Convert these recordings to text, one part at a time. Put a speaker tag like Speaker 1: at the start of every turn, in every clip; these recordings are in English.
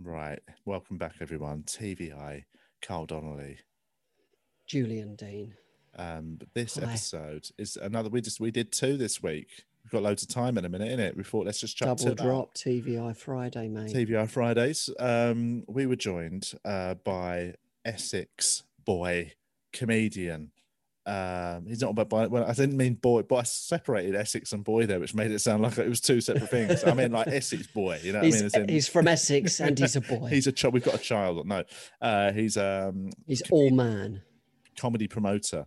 Speaker 1: Right. Welcome back, everyone. TVI, Carl Donnelly.
Speaker 2: Julian Dean.
Speaker 1: Um, this
Speaker 2: Hi.
Speaker 1: episode is another. We just we did two this week. We've got loads of time in a minute, innit? We thought let's just chuck
Speaker 2: Double
Speaker 1: out.
Speaker 2: drop TVI Friday, mate.
Speaker 1: TVI Fridays. Um, we were joined uh, by Essex boy comedian. Um, he's not about by well, I didn't mean boy, but I separated Essex and boy there, which made it sound like it was two separate things. I mean like Essex boy, you know what
Speaker 2: he's,
Speaker 1: I mean? In-
Speaker 2: he's from Essex and he's a boy.
Speaker 1: he's a child. We've got a child. No, uh, he's um
Speaker 2: he's all man.
Speaker 1: comedy promoter,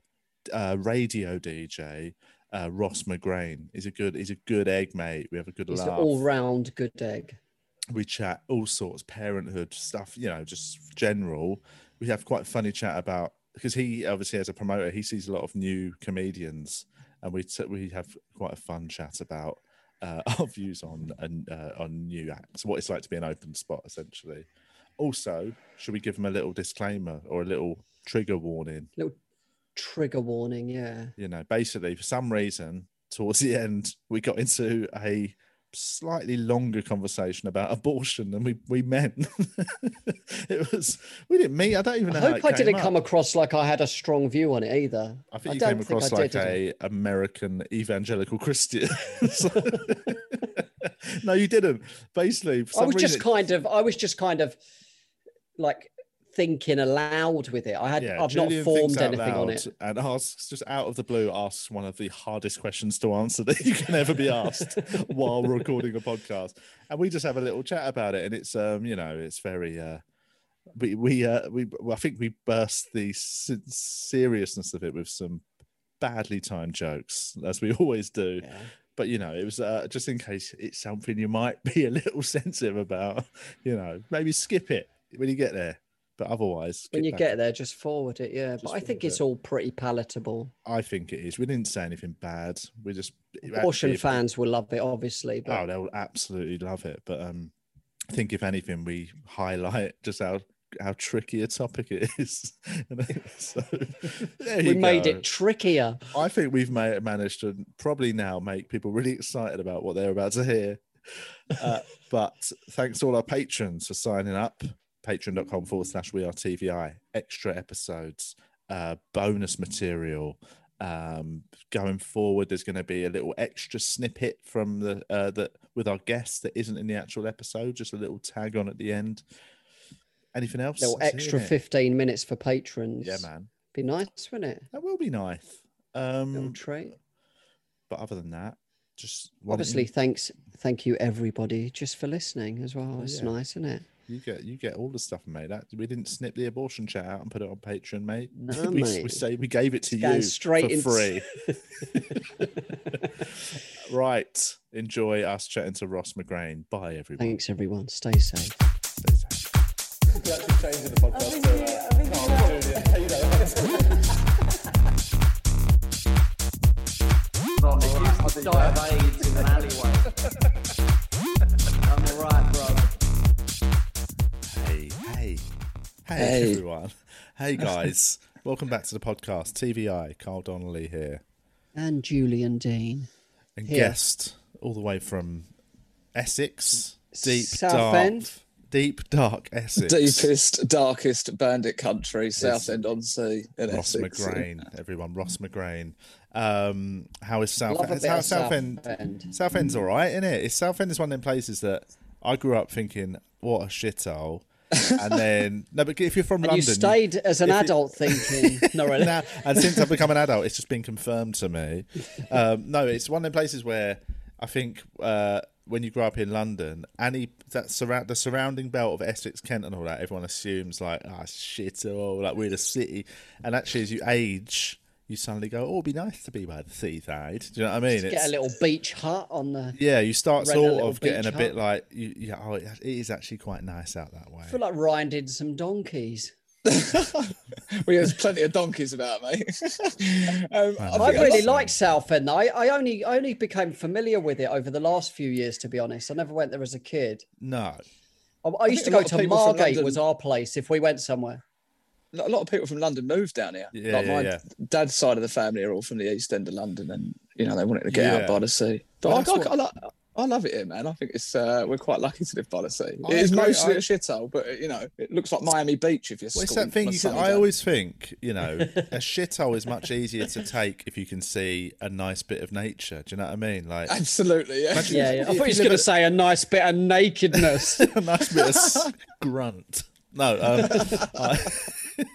Speaker 1: uh, radio DJ. Uh, Ross McGrane. He's a good. He's a good egg, mate. We have a good
Speaker 2: He's
Speaker 1: laugh.
Speaker 2: an all round good egg.
Speaker 1: we chat all sorts, parenthood stuff. You know, just general. We have quite a funny chat about because he obviously as a promoter, he sees a lot of new comedians, and we t- we have quite a fun chat about uh, our views on and uh, on new acts, what it's like to be an open spot, essentially. Also, should we give them a little disclaimer or a little trigger warning?
Speaker 2: Little trigger warning, yeah.
Speaker 1: you know, basically for some reason towards the end we got into a slightly longer conversation about abortion than we we meant. it was we didn't meet. I don't even know.
Speaker 2: I hope
Speaker 1: it
Speaker 2: I didn't
Speaker 1: up.
Speaker 2: come across like I had a strong view on it either.
Speaker 1: I think
Speaker 2: I
Speaker 1: you came across
Speaker 2: I
Speaker 1: like
Speaker 2: did,
Speaker 1: a American evangelical Christian. no, you didn't. Basically,
Speaker 2: I was just kind of I was just kind of like thinking aloud with it. I had
Speaker 1: yeah,
Speaker 2: I've
Speaker 1: Julian
Speaker 2: not formed anything on it.
Speaker 1: and asks just out of the blue asks one of the hardest questions to answer that you can ever be asked while recording a podcast and we just have a little chat about it and it's um you know it's very uh we we uh we well, I think we burst the seriousness of it with some badly timed jokes as we always do
Speaker 2: Yeah.
Speaker 1: but you know it was uh, just in case it's something you might be a little sensitive about you know maybe skip it when you get there but otherwise
Speaker 2: When you get there, just forward it, yeah.
Speaker 1: Just
Speaker 2: But I think it's
Speaker 1: it.
Speaker 2: all pretty palatable.
Speaker 1: I think it is. We didn't say anything bad. We just
Speaker 2: Abortion fans will love it, obviously. But
Speaker 1: Oh, they'll absolutely love it. But um, I think if anything, we highlight just how how tricky a topic it is. so
Speaker 2: we made
Speaker 1: go.
Speaker 2: it trickier.
Speaker 1: I think we've ma- managed to probably now make people really excited about what they're about to hear. Uh, but thanks to all our patrons for signing up. Patreon.com forward slash we are TVI. Extra episodes, uh, bonus material. Um, going forward, there's going to be a little extra snippet from the uh, that with our guests that isn't in the actual episode, just a little tag on at the end. Anything else?
Speaker 2: Little
Speaker 1: That's it,
Speaker 2: extra
Speaker 1: innit?
Speaker 2: 15 minutes for patrons.
Speaker 1: Yeah, man.
Speaker 2: Be nice, wouldn't it?
Speaker 1: That will be nice. Um,
Speaker 2: Little treat.
Speaker 1: but other than that, just
Speaker 2: Obviously, thanks, thank you everybody just for listening as well.
Speaker 1: Oh,
Speaker 2: it's
Speaker 1: yeah.
Speaker 2: nice, isn't it?
Speaker 1: You get you get all the stuff, mate. That we didn't snip the abortion chat out and put it on Patreon, mate.
Speaker 2: No,
Speaker 1: we, we say we gave it to
Speaker 2: going
Speaker 1: you
Speaker 2: straight
Speaker 1: for
Speaker 2: into-
Speaker 1: free. right. Enjoy us chatting to Ross McGrane. Bye, everyone.
Speaker 2: Thanks, everyone. Stay safe.
Speaker 1: Stay safe.
Speaker 2: die of AIDS in an alleyway. I'm alright, bro.
Speaker 1: Hey, Hey. everyone. Hey, guys. Welcome back to the podcast. TVI. Carl Donnelly here,
Speaker 2: And Julian Dean.
Speaker 1: and
Speaker 2: Here.
Speaker 1: guest all the way from Essex, deep
Speaker 2: Southend.
Speaker 1: dark, deep dark Essex.
Speaker 3: Deepest, darkest bandit country, South End on Sea in
Speaker 1: Ross
Speaker 3: Essex.
Speaker 1: McGrane, everyone. Ross McGrane. Um, how is South?
Speaker 2: Love a
Speaker 1: It's
Speaker 2: bit
Speaker 1: how
Speaker 2: of
Speaker 1: Southend?
Speaker 2: Southend.
Speaker 1: Southend's all right, isn't it? It's Southend is one of them places that I grew up thinking, what a shithole, and then no, but if you're from
Speaker 2: And
Speaker 1: London,
Speaker 2: you stayed as an
Speaker 1: if you-
Speaker 2: adult thinking, no, really.
Speaker 1: and since I've become an adult, it's just been confirmed to me. Um, no, it's one of the places where I think uh, when you grow up in London, any that surround the surrounding belt of Essex, Kent, and all that, everyone assumes like ah shit, or like we're the city. And actually, as you age, you suddenly go, oh, it'd be nice to be by the seaside. Do you know what I mean?
Speaker 2: Get
Speaker 1: It's-
Speaker 2: a little beach hut on the.
Speaker 1: yeah, you start sort of getting a bit
Speaker 2: hut.
Speaker 1: like, you, yeah, oh, it it is actually quite nice out that way.
Speaker 2: I feel like riding some donkeys.
Speaker 3: well, there's plenty of donkeys about, mate. um,
Speaker 1: I
Speaker 2: I really
Speaker 1: that's,
Speaker 2: like Southend. I, I only I only became familiar with it over the last few years, to be honest. I never went there as a kid.
Speaker 1: no,
Speaker 2: I, I used to go to Margate
Speaker 3: London-
Speaker 2: was our place if we went somewhere.
Speaker 3: A lot of people from London moved down here.
Speaker 1: Yeah,
Speaker 3: like
Speaker 1: yeah,
Speaker 3: my
Speaker 1: yeah.
Speaker 3: dad's side of the family are all from the east end of London, and you know they wanted to get
Speaker 1: Yeah.
Speaker 3: out by the sea. But
Speaker 1: Well,
Speaker 3: I,
Speaker 1: that's
Speaker 3: I, I like I love it here, man. I think it's uh, we're quite lucky to live by the sea.
Speaker 1: I
Speaker 3: It is
Speaker 1: agree,
Speaker 3: mostly
Speaker 1: I-
Speaker 3: a shithole, but you know, it looks like Miami Beach if you're.
Speaker 1: Well, it's that thing you can, I always think, you know, a shithole is much easier to take if you can see a nice bit of nature. Do you know what I mean? Like
Speaker 3: absolutely, yeah.
Speaker 2: Yeah, yeah. I thought
Speaker 1: you
Speaker 2: he was going to say a nice bit of nakedness.
Speaker 1: a nice bit of s- grunt. No, um, I-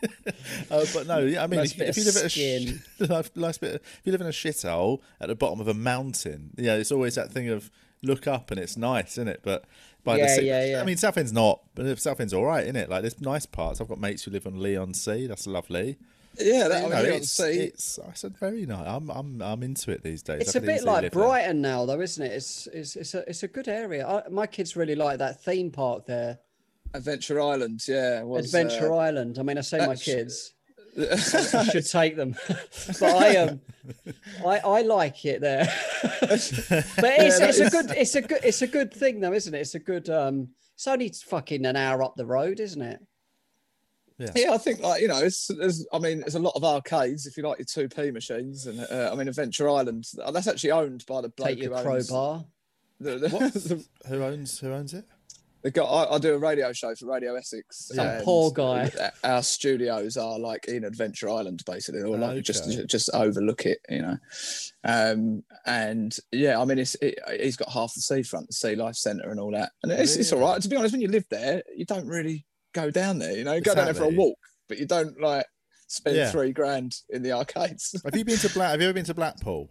Speaker 1: uh, but no, yeah, I mean,
Speaker 2: Nice
Speaker 1: if, if you
Speaker 2: of
Speaker 1: live at a
Speaker 2: skin.
Speaker 1: sh- nice, nice bit, of- if you live in a shithole at the bottom of a mountain, yeah, it's always that thing of look up and it's nice, isn't it? But by the
Speaker 2: Yeah,
Speaker 1: sea,
Speaker 2: yeah, yeah.
Speaker 1: I mean, Southend's not, but Southend's all right, isn't it? Like there's nice parts. I've got mates who live on Leigh-on-Sea. That's lovely.
Speaker 3: yeah, that, I
Speaker 1: You know,
Speaker 3: Leon
Speaker 1: it's,
Speaker 3: Sea-
Speaker 1: it's it's a very nice. I'm I'm I'm into it these days.
Speaker 2: It's
Speaker 1: I
Speaker 2: a bit like
Speaker 1: live there.
Speaker 2: Brighton now, though, isn't it? It's it's it's a it's a good area. I, my kids really like that theme park there,
Speaker 3: Adventure Island, yeah. Was,
Speaker 2: Adventure
Speaker 3: uh,
Speaker 2: Island. I mean, I say my kids. I should take them, but I um, I I like it there. but it's,
Speaker 3: that
Speaker 2: it's a good it's a good it's a good thing though, isn't it? It's a good um. It's only fucking an hour up the road, isn't it?
Speaker 3: Yeah, yeah, I think like you know, it's there's I mean, there's a lot of arcades if you like your two P machines, and uh, I mean Adventure Island. uh, That's actually owned by the bloke
Speaker 2: Take your
Speaker 3: who owns
Speaker 2: crowbar.
Speaker 3: The, the, the,
Speaker 1: Who owns who owns it?
Speaker 3: Guy, I, I do a radio show for Radio Essex.
Speaker 2: Some
Speaker 3: and
Speaker 2: poor guy.
Speaker 3: Our studios are like in Adventure Island, basically, or like
Speaker 1: Okay.
Speaker 3: just just overlook it, you know. Um, and yeah, I mean, it's it, he's got half the seafront, the Sea Life Centre, and all that, and it's, it's all right. To be honest, when you live there, you don't really go down there. You know, you go down there for a walk, but you don't like spend
Speaker 1: Yeah.
Speaker 3: three grand in the arcades.
Speaker 1: Have you been to Black? Have you ever been to Blackpool?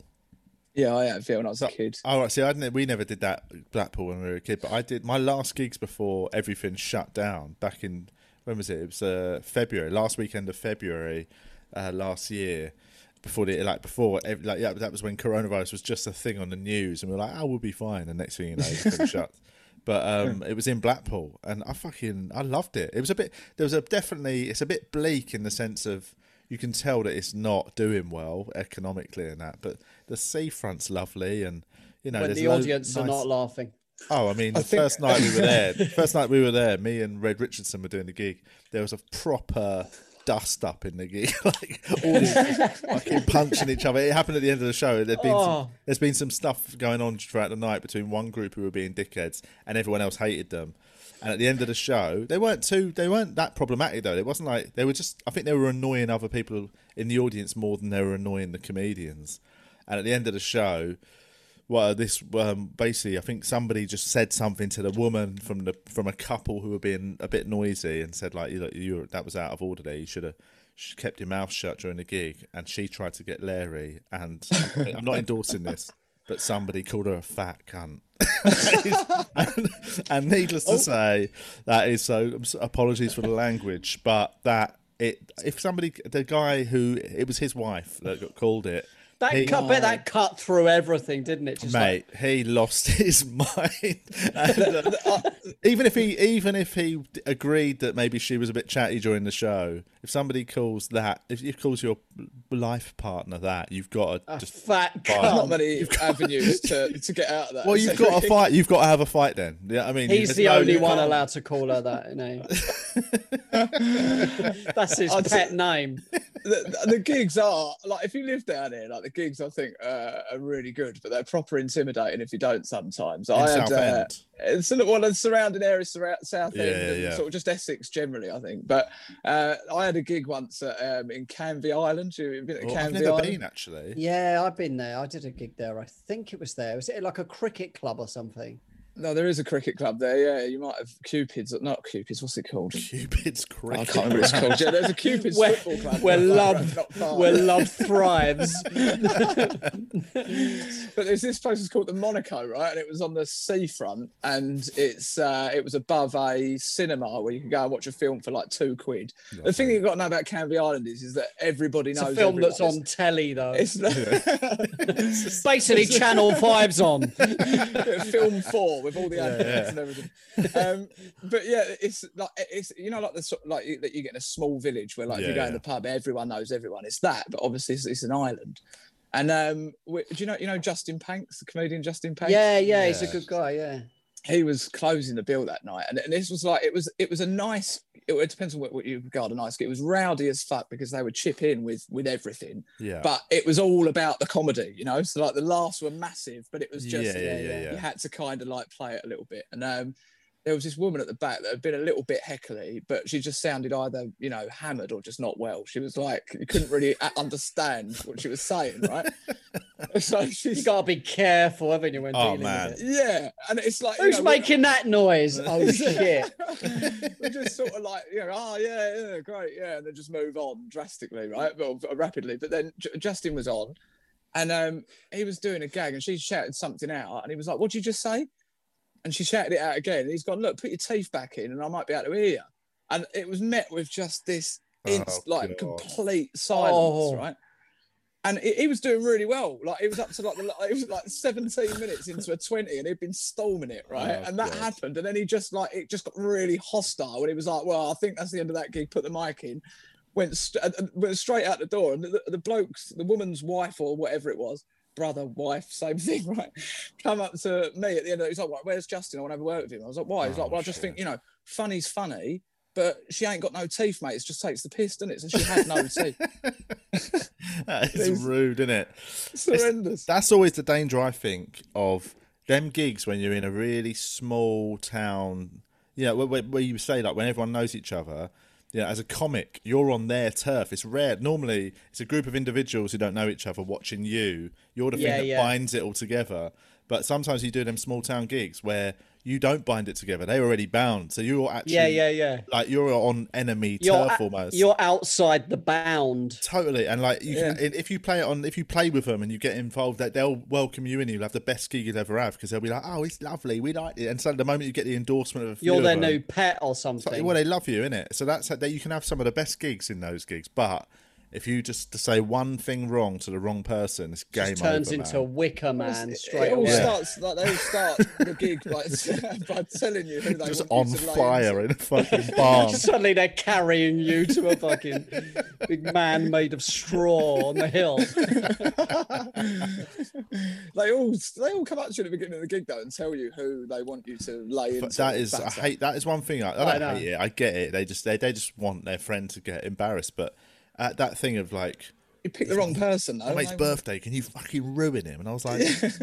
Speaker 3: Yeah, I have. Yeah, when I was a kid.
Speaker 1: Oh, right. See, I didn't, we never did that Blackpool when we were a kid, but I did my last gigs before everything shut down back in when was it? It was uh, February, last weekend of February uh, last year. Before the like before ev- like yeah that was when coronavirus was just a thing on the news and we were like oh we'll be fine and next thing you know it's shut but um it was in Blackpool and I fucking I loved it it was a bit there was a definitely it's a bit bleak in the sense of you can tell that it's not doing well economically and that but the seafront's lovely and you know
Speaker 2: when the
Speaker 1: loads-
Speaker 2: audience are not laughing.
Speaker 1: Oh, I mean, the
Speaker 3: I think-
Speaker 1: first night we were there, the first night we were there, me and Red Richardson were doing the gig. There was a proper dust up in the gig, like audience fucking punching each other. It happened at the end of the show. There'd been
Speaker 2: Oh.
Speaker 1: some, there's been some stuff going on throughout the night between one group who were being dickheads and everyone else hated them. And at the end of the show, they weren't too, they weren't that problematic though. It wasn't like they were just. I think they were annoying other people in the audience more than they were annoying the comedians. And at the end of the show, well, this um, basically, I think somebody just said something to the woman from the from a couple who were being a bit noisy and said like, "You, you that was out of order. There, you should have." kept your mouth shut during the gig, and she tried to get Larry. And I'm not endorsing this, but somebody called her a fat cunt. and, and needless to say, that is so- Apologies for the language, but that it. If somebody, the guy who it was his wife that got called it.
Speaker 2: That cut, bet that cut through everything, didn't it? Just like-
Speaker 1: mate, he lost his mind. And, uh, even if he, even if he agreed that maybe she was a bit chatty during the show, if somebody calls that, if you calls your life partner that, you've got to
Speaker 2: a
Speaker 1: just.
Speaker 2: fat
Speaker 1: Fine.
Speaker 3: There's not
Speaker 2: cunt.
Speaker 3: many avenues to, to get out of that.
Speaker 1: Well, you've got to fight. You've got to have a fight. Then, yeah. I mean,
Speaker 2: He's the
Speaker 1: no-
Speaker 2: only one
Speaker 1: can't-
Speaker 2: allowed to call her that. You know? That's his
Speaker 3: I'd
Speaker 2: pet name.
Speaker 3: the, the gigs are like if you live down here, like the gigs I think uh, are really good, but they're proper intimidating if you don't sometimes.
Speaker 1: In
Speaker 3: I had uh,
Speaker 1: Southend.
Speaker 3: it's a little one of the surrounding areas surround South End
Speaker 1: Yeah,
Speaker 3: and
Speaker 1: yeah.
Speaker 3: sort of just Essex generally, I think. But uh, I had a gig once at, um, in Canvey Island. You've been to
Speaker 1: Well, I've never
Speaker 3: Island?
Speaker 1: been actually.
Speaker 2: Yeah, I've been there. I did a gig there. I think it was there. Was it like a cricket club or something?
Speaker 3: No, there is a cricket club there. Yeah, you might have Cupids, not Cupids. What's it called?
Speaker 1: Cupid's Cricket.
Speaker 3: I can't remember what it's called. Yeah, there's a Cupids
Speaker 2: Where-
Speaker 3: football club.
Speaker 2: where love- Where love thrives.
Speaker 3: but there's this place is called the Monaco, right? And it was on the seafront, and it's uh, it was above a cinema where you could go and watch a film for like two quid. The thing you've got to know about Canvey Island is, is that everybody
Speaker 2: It's
Speaker 3: knows
Speaker 2: a film that's
Speaker 3: everyone.
Speaker 2: on telly, though.
Speaker 3: It's, it's
Speaker 2: Basically, Channel 5's on.
Speaker 3: film four with all the
Speaker 1: Yeah,
Speaker 3: adverts
Speaker 1: yeah.
Speaker 3: and everything. Um, but yeah, it's like it's you know like the sort like you- that you get in a small village where like if you go
Speaker 1: yeah.
Speaker 3: in the pub, everyone knows everyone. It's that, but obviously it's, it's an island. And um, do you know you know Justin Panks, the comedian Justin Panks?
Speaker 2: Yeah, yeah, he's a good guy. Yeah.
Speaker 3: He was closing the bill that night and, and this was like it was it was a nice it, it depends on what, what you regard a nice. It was rowdy as fuck because they would chip in with with everything.
Speaker 1: Yeah.
Speaker 3: But it was all about the comedy, you know. So like the laughs were massive, but it was just
Speaker 1: Yeah, yeah, yeah, yeah.
Speaker 3: you had to kind of like play it a little bit. And um, there was this woman at the back that had been a little bit heckly, but she just sounded either you know hammered or just not well. She was like you couldn't really understand what she was saying, right? so
Speaker 2: You
Speaker 3: she's
Speaker 2: gotta be careful, haven't you, when
Speaker 1: Oh,
Speaker 2: dealing
Speaker 1: man.
Speaker 2: with it?
Speaker 3: yeah, and it's like you
Speaker 2: Who's
Speaker 3: know, we-
Speaker 2: making that noise? Oh shit!
Speaker 3: we just sort of like, you know, oh yeah, yeah, great, yeah, and then just move on drastically, right? Well, rapidly. But then J- Justin was on, and um, he was doing a gag, and she shouted something out, and he was like, "What'd you just say?" And she shouted it out again. And he's gone, "Look, put your teeth back in, and I might be able to hear you." And it was met with just this, inst-
Speaker 1: Oh,
Speaker 3: like
Speaker 1: God.
Speaker 3: complete silence,
Speaker 2: Oh.
Speaker 3: right? And he, he was doing really well. Like it was up to like the, it was like 17 minutes into a 20, and he'd been storming it, right?
Speaker 1: Oh,
Speaker 3: and that
Speaker 1: God.
Speaker 3: happened, and then he just like it just got really hostile. And he was like, "Well, I think that's the end of that gig. Put the mic in." Went st- and- and went straight out the door, and the, the blokes, the woman's wife or whatever it was, brother, wife, same thing, right? Come up to me at the end of it. He's like, "Where's Justin? I want to have a word with him." I was like, "Why?" He's
Speaker 1: Oh,
Speaker 3: like, "Well, I just think you know, funny's funny." But she ain't got no teeth, mate. It just takes the piss, doesn't it? So she had no teeth.
Speaker 1: that is
Speaker 3: It's-
Speaker 1: rude, isn't it?
Speaker 3: It's horrendous.
Speaker 1: That's always the danger, I think, of them gigs when you're in a really small town. You know, where, where you say like when everyone knows each other. Know, as a comic, you're on their turf. It's rare. Normally, it's a group of individuals who don't know each other watching you. You're the thing that
Speaker 2: yeah.
Speaker 1: binds it all together. But sometimes you do them small town gigs where you don't bind it together. They're already bound. So you're actually
Speaker 2: Yeah, yeah, yeah.
Speaker 1: like you're on enemy
Speaker 2: You're
Speaker 1: turf
Speaker 2: a-
Speaker 1: almost.
Speaker 2: you're outside the bound.
Speaker 1: Totally, and like you can, if you play it on, if you play with them and you get involved, that they'll welcome you in. You'll have the best gig you'll ever have because they'll be like, "Oh, it's lovely, we like it." And so the moment you get the endorsement of a few
Speaker 2: You're
Speaker 1: of
Speaker 2: their
Speaker 1: them,
Speaker 2: new pet or
Speaker 1: it's like,
Speaker 2: something.
Speaker 1: well, they love you, innit? So that's that you can have some of the best gigs in those gigs. But if you just to say one thing wrong to the wrong person, it's game
Speaker 2: Just turns
Speaker 1: over.
Speaker 2: into
Speaker 1: man.
Speaker 2: a Wicker Man
Speaker 3: it
Speaker 2: straight
Speaker 3: all
Speaker 2: away.
Speaker 3: starts like they all start the gig by, by telling you who they
Speaker 1: just
Speaker 3: want
Speaker 1: on
Speaker 3: you to lay
Speaker 1: fire
Speaker 3: into.
Speaker 1: in a fucking barn.
Speaker 2: Suddenly they're carrying you to a fucking big man made of straw on the hill.
Speaker 3: they all they all come up to you at the beginning of the gig though and tell you who they want you to lay into.
Speaker 1: But that is, I hate that is one thing. I, I
Speaker 2: I
Speaker 1: don't
Speaker 2: know.
Speaker 1: hate it. I get it. They just they, they just want their friend to get embarrassed. But at that thing of like,
Speaker 3: You picked the wrong person though.
Speaker 1: my mate's birthday. Can you fucking ruin him? And I was like,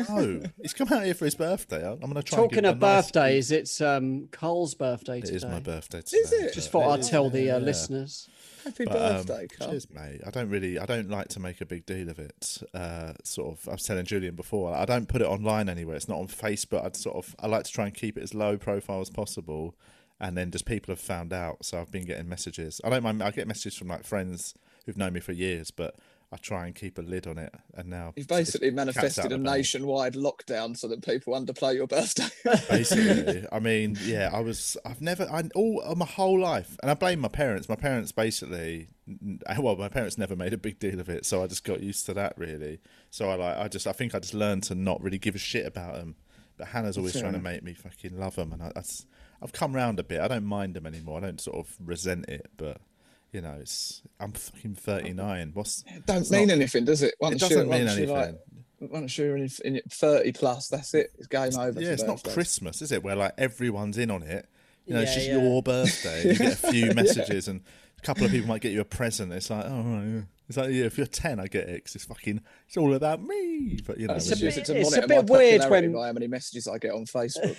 Speaker 1: no, he's come out here for his birthday. I'm gonna try.
Speaker 2: Talking
Speaker 1: and give
Speaker 2: of
Speaker 1: him a nice-
Speaker 2: birthdays, it's um, Carl's birthday
Speaker 1: it
Speaker 2: today.
Speaker 1: is my birthday. Today.
Speaker 3: Is it?
Speaker 2: Just thought I'd tell the
Speaker 1: Yeah.
Speaker 2: uh, listeners.
Speaker 3: Happy
Speaker 1: But, um,
Speaker 3: birthday, Carl.
Speaker 1: cheers, mate. I don't really, I don't like to make a big deal of it. Uh, sort of, I was telling Julian before, I don't put it online anywhere. It's not on Facebook. I'd sort of, I like to try and keep it as low profile as possible. And then just people have found out, so I've been getting messages. I don't mind. I get messages from like friends who've known me for years, but I try and keep a lid on it. And now
Speaker 3: You've basically manifested a nationwide lockdown so that people underplay your birthday.
Speaker 1: basically. I mean, yeah, I was. I've never. I all uh, my whole life, and I blame my parents. My parents basically. Well, my parents never made a big deal of it, so I just got used to that. Really. So I like. I just. I think I just learned to not really give a shit about them. But Hannah's always
Speaker 3: Fair
Speaker 1: trying to make me fucking love them, and I, that's. I've come round a bit. I don't mind them anymore. I don't sort of resent it, but. You know, it's I'm fucking thirty nine. What's
Speaker 3: don't mean
Speaker 1: not-
Speaker 3: anything, does it? Once
Speaker 1: it doesn't
Speaker 3: you're,
Speaker 1: mean
Speaker 3: once
Speaker 1: anything.
Speaker 3: You're like, once you're in, in 30 plus, that's it. It's game over.
Speaker 1: yeah,
Speaker 3: for
Speaker 1: it's not
Speaker 3: birthdays.
Speaker 1: Christmas, is it? Where like everyone's in on it. You know, it's just
Speaker 2: yeah.
Speaker 1: your birthday. You get a few messages, and a couple of people might get you a present. It's like, oh, right, yeah. It's like, yeah, if you're ten, I get it 'cause it's fucking, it's all about me. But you know,
Speaker 3: It's
Speaker 1: it's
Speaker 3: a
Speaker 1: just-
Speaker 3: bit, to
Speaker 2: it's a
Speaker 3: monitor
Speaker 2: bit
Speaker 3: my
Speaker 2: weird when-
Speaker 3: by how many messages I get on Facebook.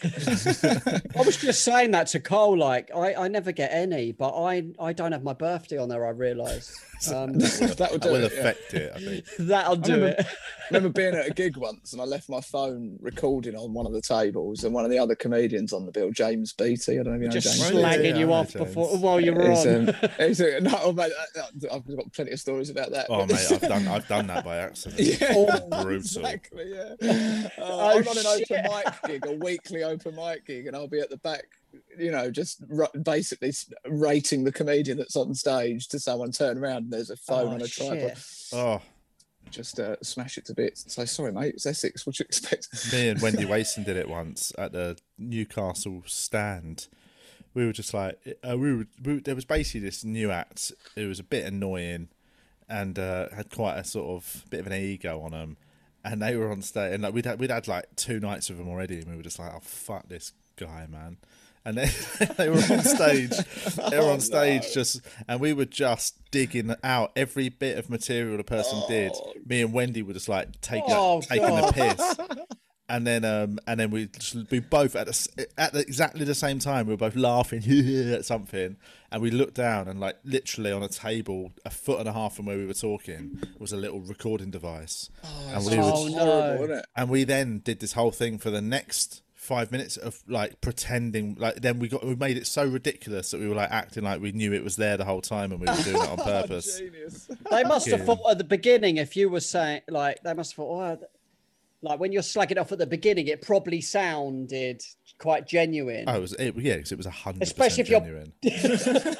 Speaker 2: I was just saying that to Carl. Like, I, I never get any, but I, I don't have my birthday on there. I realise um,
Speaker 3: that would
Speaker 1: that will
Speaker 3: it. yeah.
Speaker 1: affect it. I think.
Speaker 2: that'll do
Speaker 3: remember-
Speaker 2: it.
Speaker 3: I remember being at a gig once and I left my phone recording on one of the tables, and one of the other comedians on the bill, James Beatty. I don't know if you know
Speaker 2: Just
Speaker 3: James.
Speaker 1: Right, yeah,
Speaker 2: slagging
Speaker 1: yeah,
Speaker 2: you
Speaker 1: I
Speaker 2: off before while you were on.
Speaker 3: um, a, no, mate, I- I've got plenty of stories about that.
Speaker 1: Oh mate, I've done, I've done that by accident.
Speaker 3: Yeah,
Speaker 1: Brutal.
Speaker 3: exactly. Yeah. Uh,
Speaker 2: Oh,
Speaker 3: I'm on an
Speaker 2: shit.
Speaker 3: open mic gig, a weekly open mic gig, and I'll be at the back, you know, just r- basically rating the comedian that's on stage to someone turn around and there's a phone
Speaker 2: Oh,
Speaker 3: on a tripod.
Speaker 1: Oh,
Speaker 3: Just uh, smash it to bits. and Say, sorry, mate, it's Essex. What do you expect?
Speaker 1: me and Wendy Wason did it once at the Newcastle stand. We were just like, uh, we, were, we there was basically this new act. It was a bit annoying, and uh, had quite a sort of bit of an ego on them. And they were on stage, and like we'd had, we'd had like two nights with them already, and we were just like, oh fuck this guy, man. and they, they were on stage. They were
Speaker 3: Oh,
Speaker 1: on stage
Speaker 3: no.
Speaker 1: just, and we were just digging out every bit of material the person did.
Speaker 3: Oh.
Speaker 1: Me and Wendy were just like taking
Speaker 2: Oh,
Speaker 1: taking the piss. And then, um, and then we just, we both at the, at the, exactly the same time we were both laughing at something, and we looked down and like literally on a table a foot and a half from where we were talking was a little recording device, and we
Speaker 2: Oh,
Speaker 1: were,
Speaker 2: no.
Speaker 3: horrible, isn't it?
Speaker 1: and we then did this whole thing for the next five minutes of like pretending like then we got we made it so ridiculous that we were like acting like we knew it was there the whole time and we were doing it on purpose
Speaker 3: Genius.
Speaker 2: They must have thought at the beginning if you were saying like they must have thought, oh, th- like when you're slagging off at the beginning, it probably sounded quite genuine.
Speaker 1: oh it was it, yeah 'cause it was a hundred
Speaker 2: Especially
Speaker 1: percent
Speaker 2: if you're-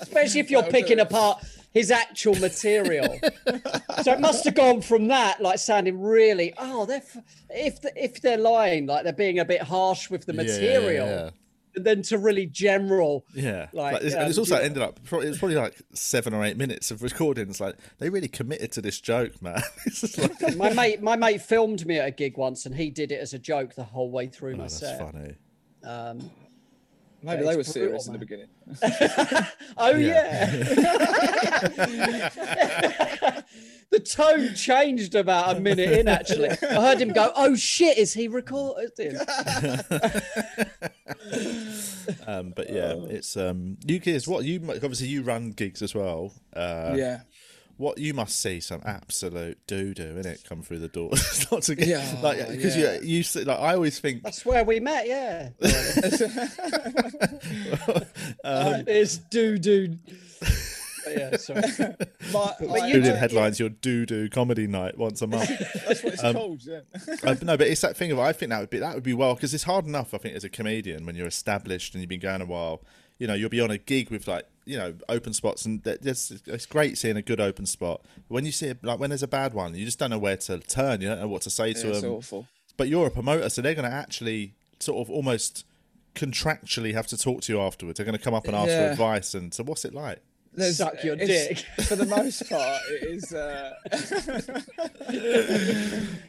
Speaker 2: especially if you're
Speaker 3: That'll
Speaker 2: picking
Speaker 3: do
Speaker 2: apart his actual material. so it must have gone from that, like sounding really, oh, they're f- if the, if they're lying, like they're being a bit harsh with the
Speaker 1: Yeah, yeah,
Speaker 2: material,
Speaker 1: yeah.
Speaker 2: And then to really general.
Speaker 1: Yeah,
Speaker 2: Like,
Speaker 1: like, it's, and it's
Speaker 2: um,
Speaker 1: also
Speaker 2: you-
Speaker 1: ended up. It was probably like seven or eight minutes of recording. It's like they really committed to this joke, man. Like,
Speaker 2: My mate, my mate filmed me at a gig once, and he did it as a joke the whole way through
Speaker 1: oh,
Speaker 2: my
Speaker 1: that's
Speaker 2: set.
Speaker 1: funny.
Speaker 2: Um,
Speaker 3: Maybe
Speaker 2: Yeah,
Speaker 3: they were
Speaker 2: it's brutal,
Speaker 3: serious in the beginning.
Speaker 2: oh
Speaker 1: Yeah.
Speaker 2: yeah. The tone changed about a minute in. Actually, I heard him go, "Oh shit, is he recording?"
Speaker 1: Um, but yeah, it's um, you kids. What you obviously you run gigs as well. Uh,
Speaker 3: yeah.
Speaker 1: What you must see some absolute doo doo in it come through the door. Not to get
Speaker 3: Yeah,
Speaker 1: like because
Speaker 3: yeah.
Speaker 1: you you like I always think
Speaker 2: That's where we met. Yeah,
Speaker 1: um,
Speaker 2: it's doo doo. Yeah, sorry.
Speaker 3: My,
Speaker 2: But
Speaker 3: I-
Speaker 2: you
Speaker 1: Julian
Speaker 2: do-
Speaker 1: headlines your doo doo comedy night once a month.
Speaker 3: That's what it's
Speaker 1: Um,
Speaker 3: called. Yeah.
Speaker 1: uh, but no, but it's that thing of I think that would be that would be well because it's hard enough. I think as a comedian when you're established and you've been going a while, you know, you'll be on a gig with like you know open spots and that- that's it's great seeing a good open spot. But when you see it, like when there's a bad one, you just don't know where to turn. You don't know what to say to
Speaker 3: Yeah, it's
Speaker 1: them.
Speaker 3: awful.
Speaker 1: But you're a promoter, so they're going to actually sort of almost contractually have to talk to you afterwards. They're going to come up and ask for advice. And so, what's it like?
Speaker 3: There's-
Speaker 2: Suck your dick.
Speaker 3: For the most part, it is. Uh,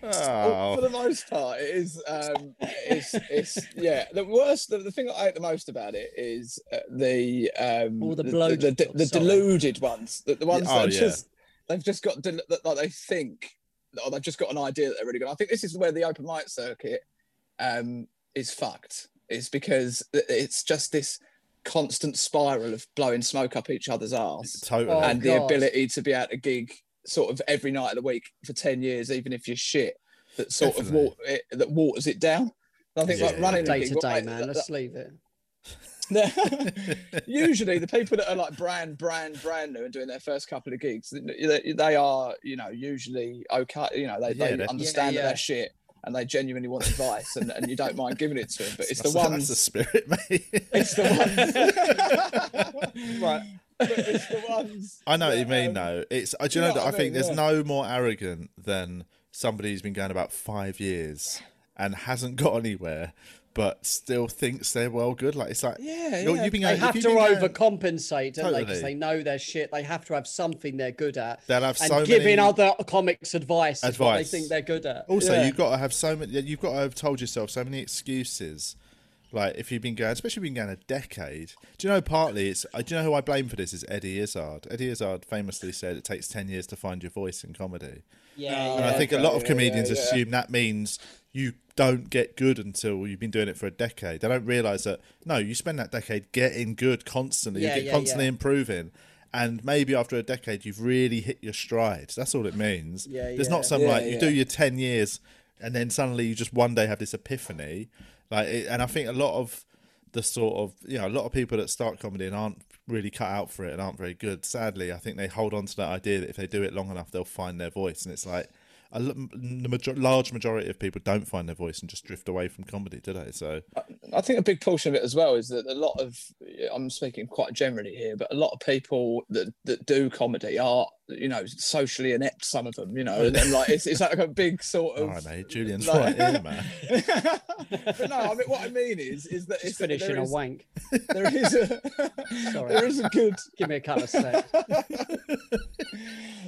Speaker 1: Oh,
Speaker 3: for the most part, it is. Um, it's, it's yeah. The worst, the, the thing I hate the most about it is uh, the um,
Speaker 2: All the
Speaker 3: the, the, the, the deluded ones, the, the ones
Speaker 1: oh,
Speaker 3: that
Speaker 1: yeah.
Speaker 3: just they've just got del- that like they think or they've just got an idea that they're really good. I think this is where the open mic circuit um, is fucked. Is because it's just this constant spiral of blowing smoke up each other's arse
Speaker 1: totally.
Speaker 2: Oh,
Speaker 3: and the
Speaker 2: God.
Speaker 3: ability to be able to gig sort of every night of the week for 10 years even if you're shit that sort
Speaker 1: Definitely.
Speaker 3: of wa- it, that waters it down and i think like
Speaker 1: Yeah.
Speaker 3: running
Speaker 2: Day to day, man.
Speaker 3: that-
Speaker 2: Let's leave it.
Speaker 3: usually the people that are like brand brand brand new and doing their first couple of gigs they, they are you know usually okay you know they,
Speaker 1: Yeah,
Speaker 3: they understand
Speaker 2: Yeah,
Speaker 3: that
Speaker 2: yeah.
Speaker 3: they're shit and they genuinely want advice and, and you don't mind giving it to them but it's the
Speaker 1: That's-
Speaker 3: ones
Speaker 1: That's the spirit, mate.
Speaker 3: it's the ones right but it's the ones
Speaker 1: I know what you mean,
Speaker 3: um,
Speaker 1: though. It's uh, do you know
Speaker 3: know
Speaker 1: that I think there's
Speaker 3: Yeah.
Speaker 1: no more arrogant than somebody who's been going about five years and hasn't got anywhere, but still thinks they're well good. Like it's like
Speaker 3: Yeah, yeah.
Speaker 1: you've been
Speaker 2: They have to
Speaker 1: you've been going-
Speaker 2: overcompensate, don't they? Because they know their shit. They have to have something they're good at.
Speaker 1: They'll have
Speaker 2: and
Speaker 1: so
Speaker 2: giving
Speaker 1: many-
Speaker 2: other comics advice, is what they think they're good at.
Speaker 1: Also,
Speaker 3: Yeah.
Speaker 1: you've got to have so many. You've got to have told yourself so many excuses. Like if you've been going, especially if you've been going a decade. Do you know? Partly, it's. uh, Do you know who I blame for this? Is Eddie Izzard. Eddie Izzard famously said it takes ten years to find your voice in comedy.
Speaker 2: yeah,
Speaker 1: And I
Speaker 2: yeah.
Speaker 1: think a lot of comedians
Speaker 3: yeah, yeah.
Speaker 1: assume that means you don't get good until you've been doing it for a decade. They don't realize that no, you spend that decade getting good constantly.
Speaker 2: Yeah,
Speaker 1: you get
Speaker 2: yeah,
Speaker 1: constantly
Speaker 2: yeah.
Speaker 1: improving. And maybe after a decade, you've really hit your stride. That's all it means.
Speaker 2: Yeah,
Speaker 1: There's
Speaker 2: yeah.
Speaker 1: not some
Speaker 3: Yeah,
Speaker 1: like you do your ten years, and then suddenly you just one day have this epiphany. Like, it, and I think a lot of the sort of you know a lot of people that start comedy and aren't really cut out for it and aren't very good. Sadly, I think they hold on to that idea that if they do it long enough, they'll find their voice, and it's like a the major- large majority of people don't find their voice and just drift away from comedy, do they? So
Speaker 3: I think a big portion of it as well is that a lot of I'm speaking quite generally here, but a lot of people that that do comedy are you know socially inept. Some of them, you know, and, and like it's, it's like a big sort of.
Speaker 1: all right, mate, Julian's
Speaker 3: like-
Speaker 1: right here, man.
Speaker 3: but no, I mean what I mean is is that
Speaker 2: Just
Speaker 3: it's
Speaker 2: finishing
Speaker 3: there
Speaker 2: a
Speaker 3: is,
Speaker 2: wank.
Speaker 3: there is a
Speaker 2: Sorry.
Speaker 3: there is a good
Speaker 2: Give me a couple of seconds.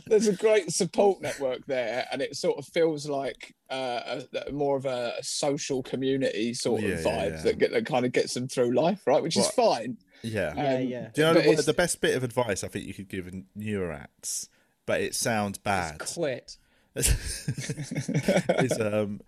Speaker 3: there's a great support network there, and it sort of feels like uh, a, a more of a, social community sort of
Speaker 1: Yeah, yeah,
Speaker 3: vibe
Speaker 1: yeah.
Speaker 3: that, get, that kind of gets them through life, right? Which is fine.
Speaker 1: Yeah.
Speaker 2: Yeah,
Speaker 3: Um,
Speaker 2: yeah.
Speaker 1: Do you know
Speaker 3: but
Speaker 1: the, the best bit of advice I think you could give in newer acts, but it sounds bad.
Speaker 2: Quit.
Speaker 1: is um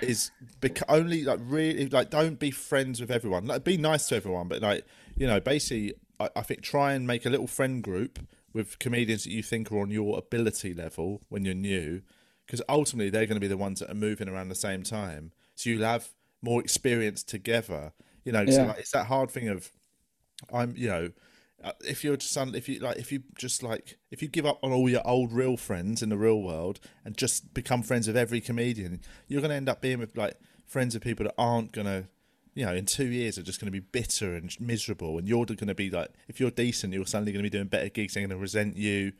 Speaker 1: is bec- only like really like don't be friends with everyone like be nice to everyone but like you know basically I, I think try and make a little friend group with comedians that you think are on your ability level when you're new because ultimately they're going to be the ones that are moving around the same time so you'll have more experience together you know,
Speaker 3: Yeah.
Speaker 1: like, it's that hard thing of I'm, you know, uh, if you're just if you like, if you just like, if you give up on all your old real friends in the real world and just become friends with every comedian, you're going to end up being with like friends of people that aren't going to, you know, in two years are just going to be bitter and miserable, and you're going to be like, if you're decent, you're suddenly going to be doing better gigs. They're going to resent you.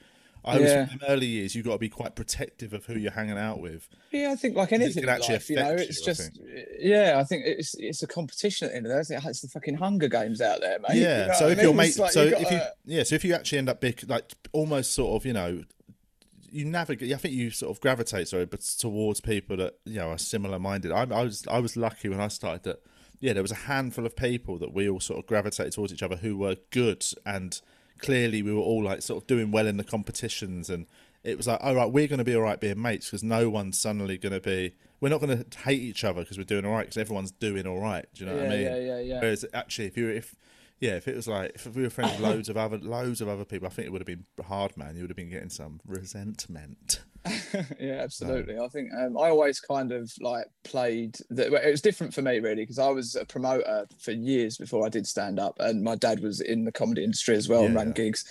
Speaker 1: I was
Speaker 3: Yeah.
Speaker 1: in early years, you've got to be quite protective of who you're hanging out with.
Speaker 3: Yeah, I think like
Speaker 1: it
Speaker 3: anything
Speaker 1: can actually
Speaker 3: life, you know, it's
Speaker 1: you, I
Speaker 3: just yeah. I think it's it's a competition at the end of the day. It's the fucking Hunger Games out there, mate.
Speaker 1: Yeah.
Speaker 3: You know
Speaker 1: so if
Speaker 3: I
Speaker 1: your mate,
Speaker 3: like
Speaker 1: so
Speaker 3: you've
Speaker 1: if you, yeah, so if you actually end up big, like almost sort of, you know, you navigate. I think you sort of gravitate, sorry, but towards people that you know are similar minded. I, I was, I was lucky when I started that. Yeah, there was a handful of people that we all sort of gravitated towards each other who were good, and clearly we were all like sort of doing well in the competitions, and it was like, all right, we're going to be all right being mates because no one's suddenly going to be. We're not going to hate each other because we're doing all right because everyone's doing all right. Do you know
Speaker 3: yeah,
Speaker 1: what I mean?
Speaker 3: yeah, yeah, yeah.
Speaker 1: Whereas actually, if you were, if yeah, if it was like if we were friends with loads of other loads of other people, I think it would have been hard, man. You would have been getting some resentment.
Speaker 3: yeah, absolutely. I think um, I always kind of like played. that. well, it was different for me really because I was a promoter for years before I did stand up, and my dad was in the comedy industry as well and
Speaker 1: Yeah.
Speaker 3: ran gigs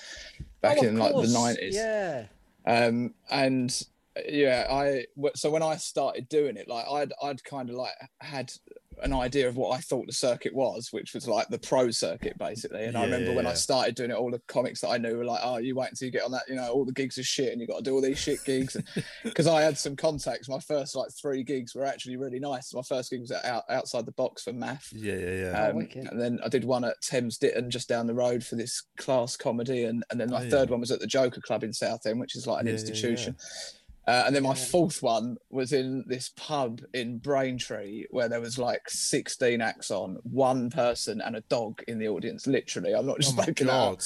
Speaker 3: back
Speaker 2: Oh,
Speaker 3: in like the nineties.
Speaker 2: Yeah.
Speaker 3: um and yeah I so when i started doing it like i'd i'd kind of like had an idea of what i thought the circuit was which was like the pro circuit basically and i remember
Speaker 1: yeah,
Speaker 3: when
Speaker 1: yeah.
Speaker 3: i started doing it all the comics that i knew were like oh you wait until you get on that you know all the gigs are shit and you got to do all these shit gigs because i had some contacts my first like three gigs were actually really nice my first gig was out, outside the box for math
Speaker 1: Yeah, yeah, yeah.
Speaker 2: Oh,
Speaker 3: um,
Speaker 2: wicked.
Speaker 3: and then I did one at Thames Ditton just down the road for this class comedy, and, and then my
Speaker 1: Oh, yeah.
Speaker 3: third one was at the Joker Club in Southend, which is like an
Speaker 1: Yeah, yeah,
Speaker 3: institution. Uh, and then my fourth one was in this pub in Braintree where there was like 16 acts on, one person and a dog in the audience. Literally, I'm not
Speaker 1: oh
Speaker 3: just
Speaker 1: my
Speaker 3: making that up.
Speaker 1: god,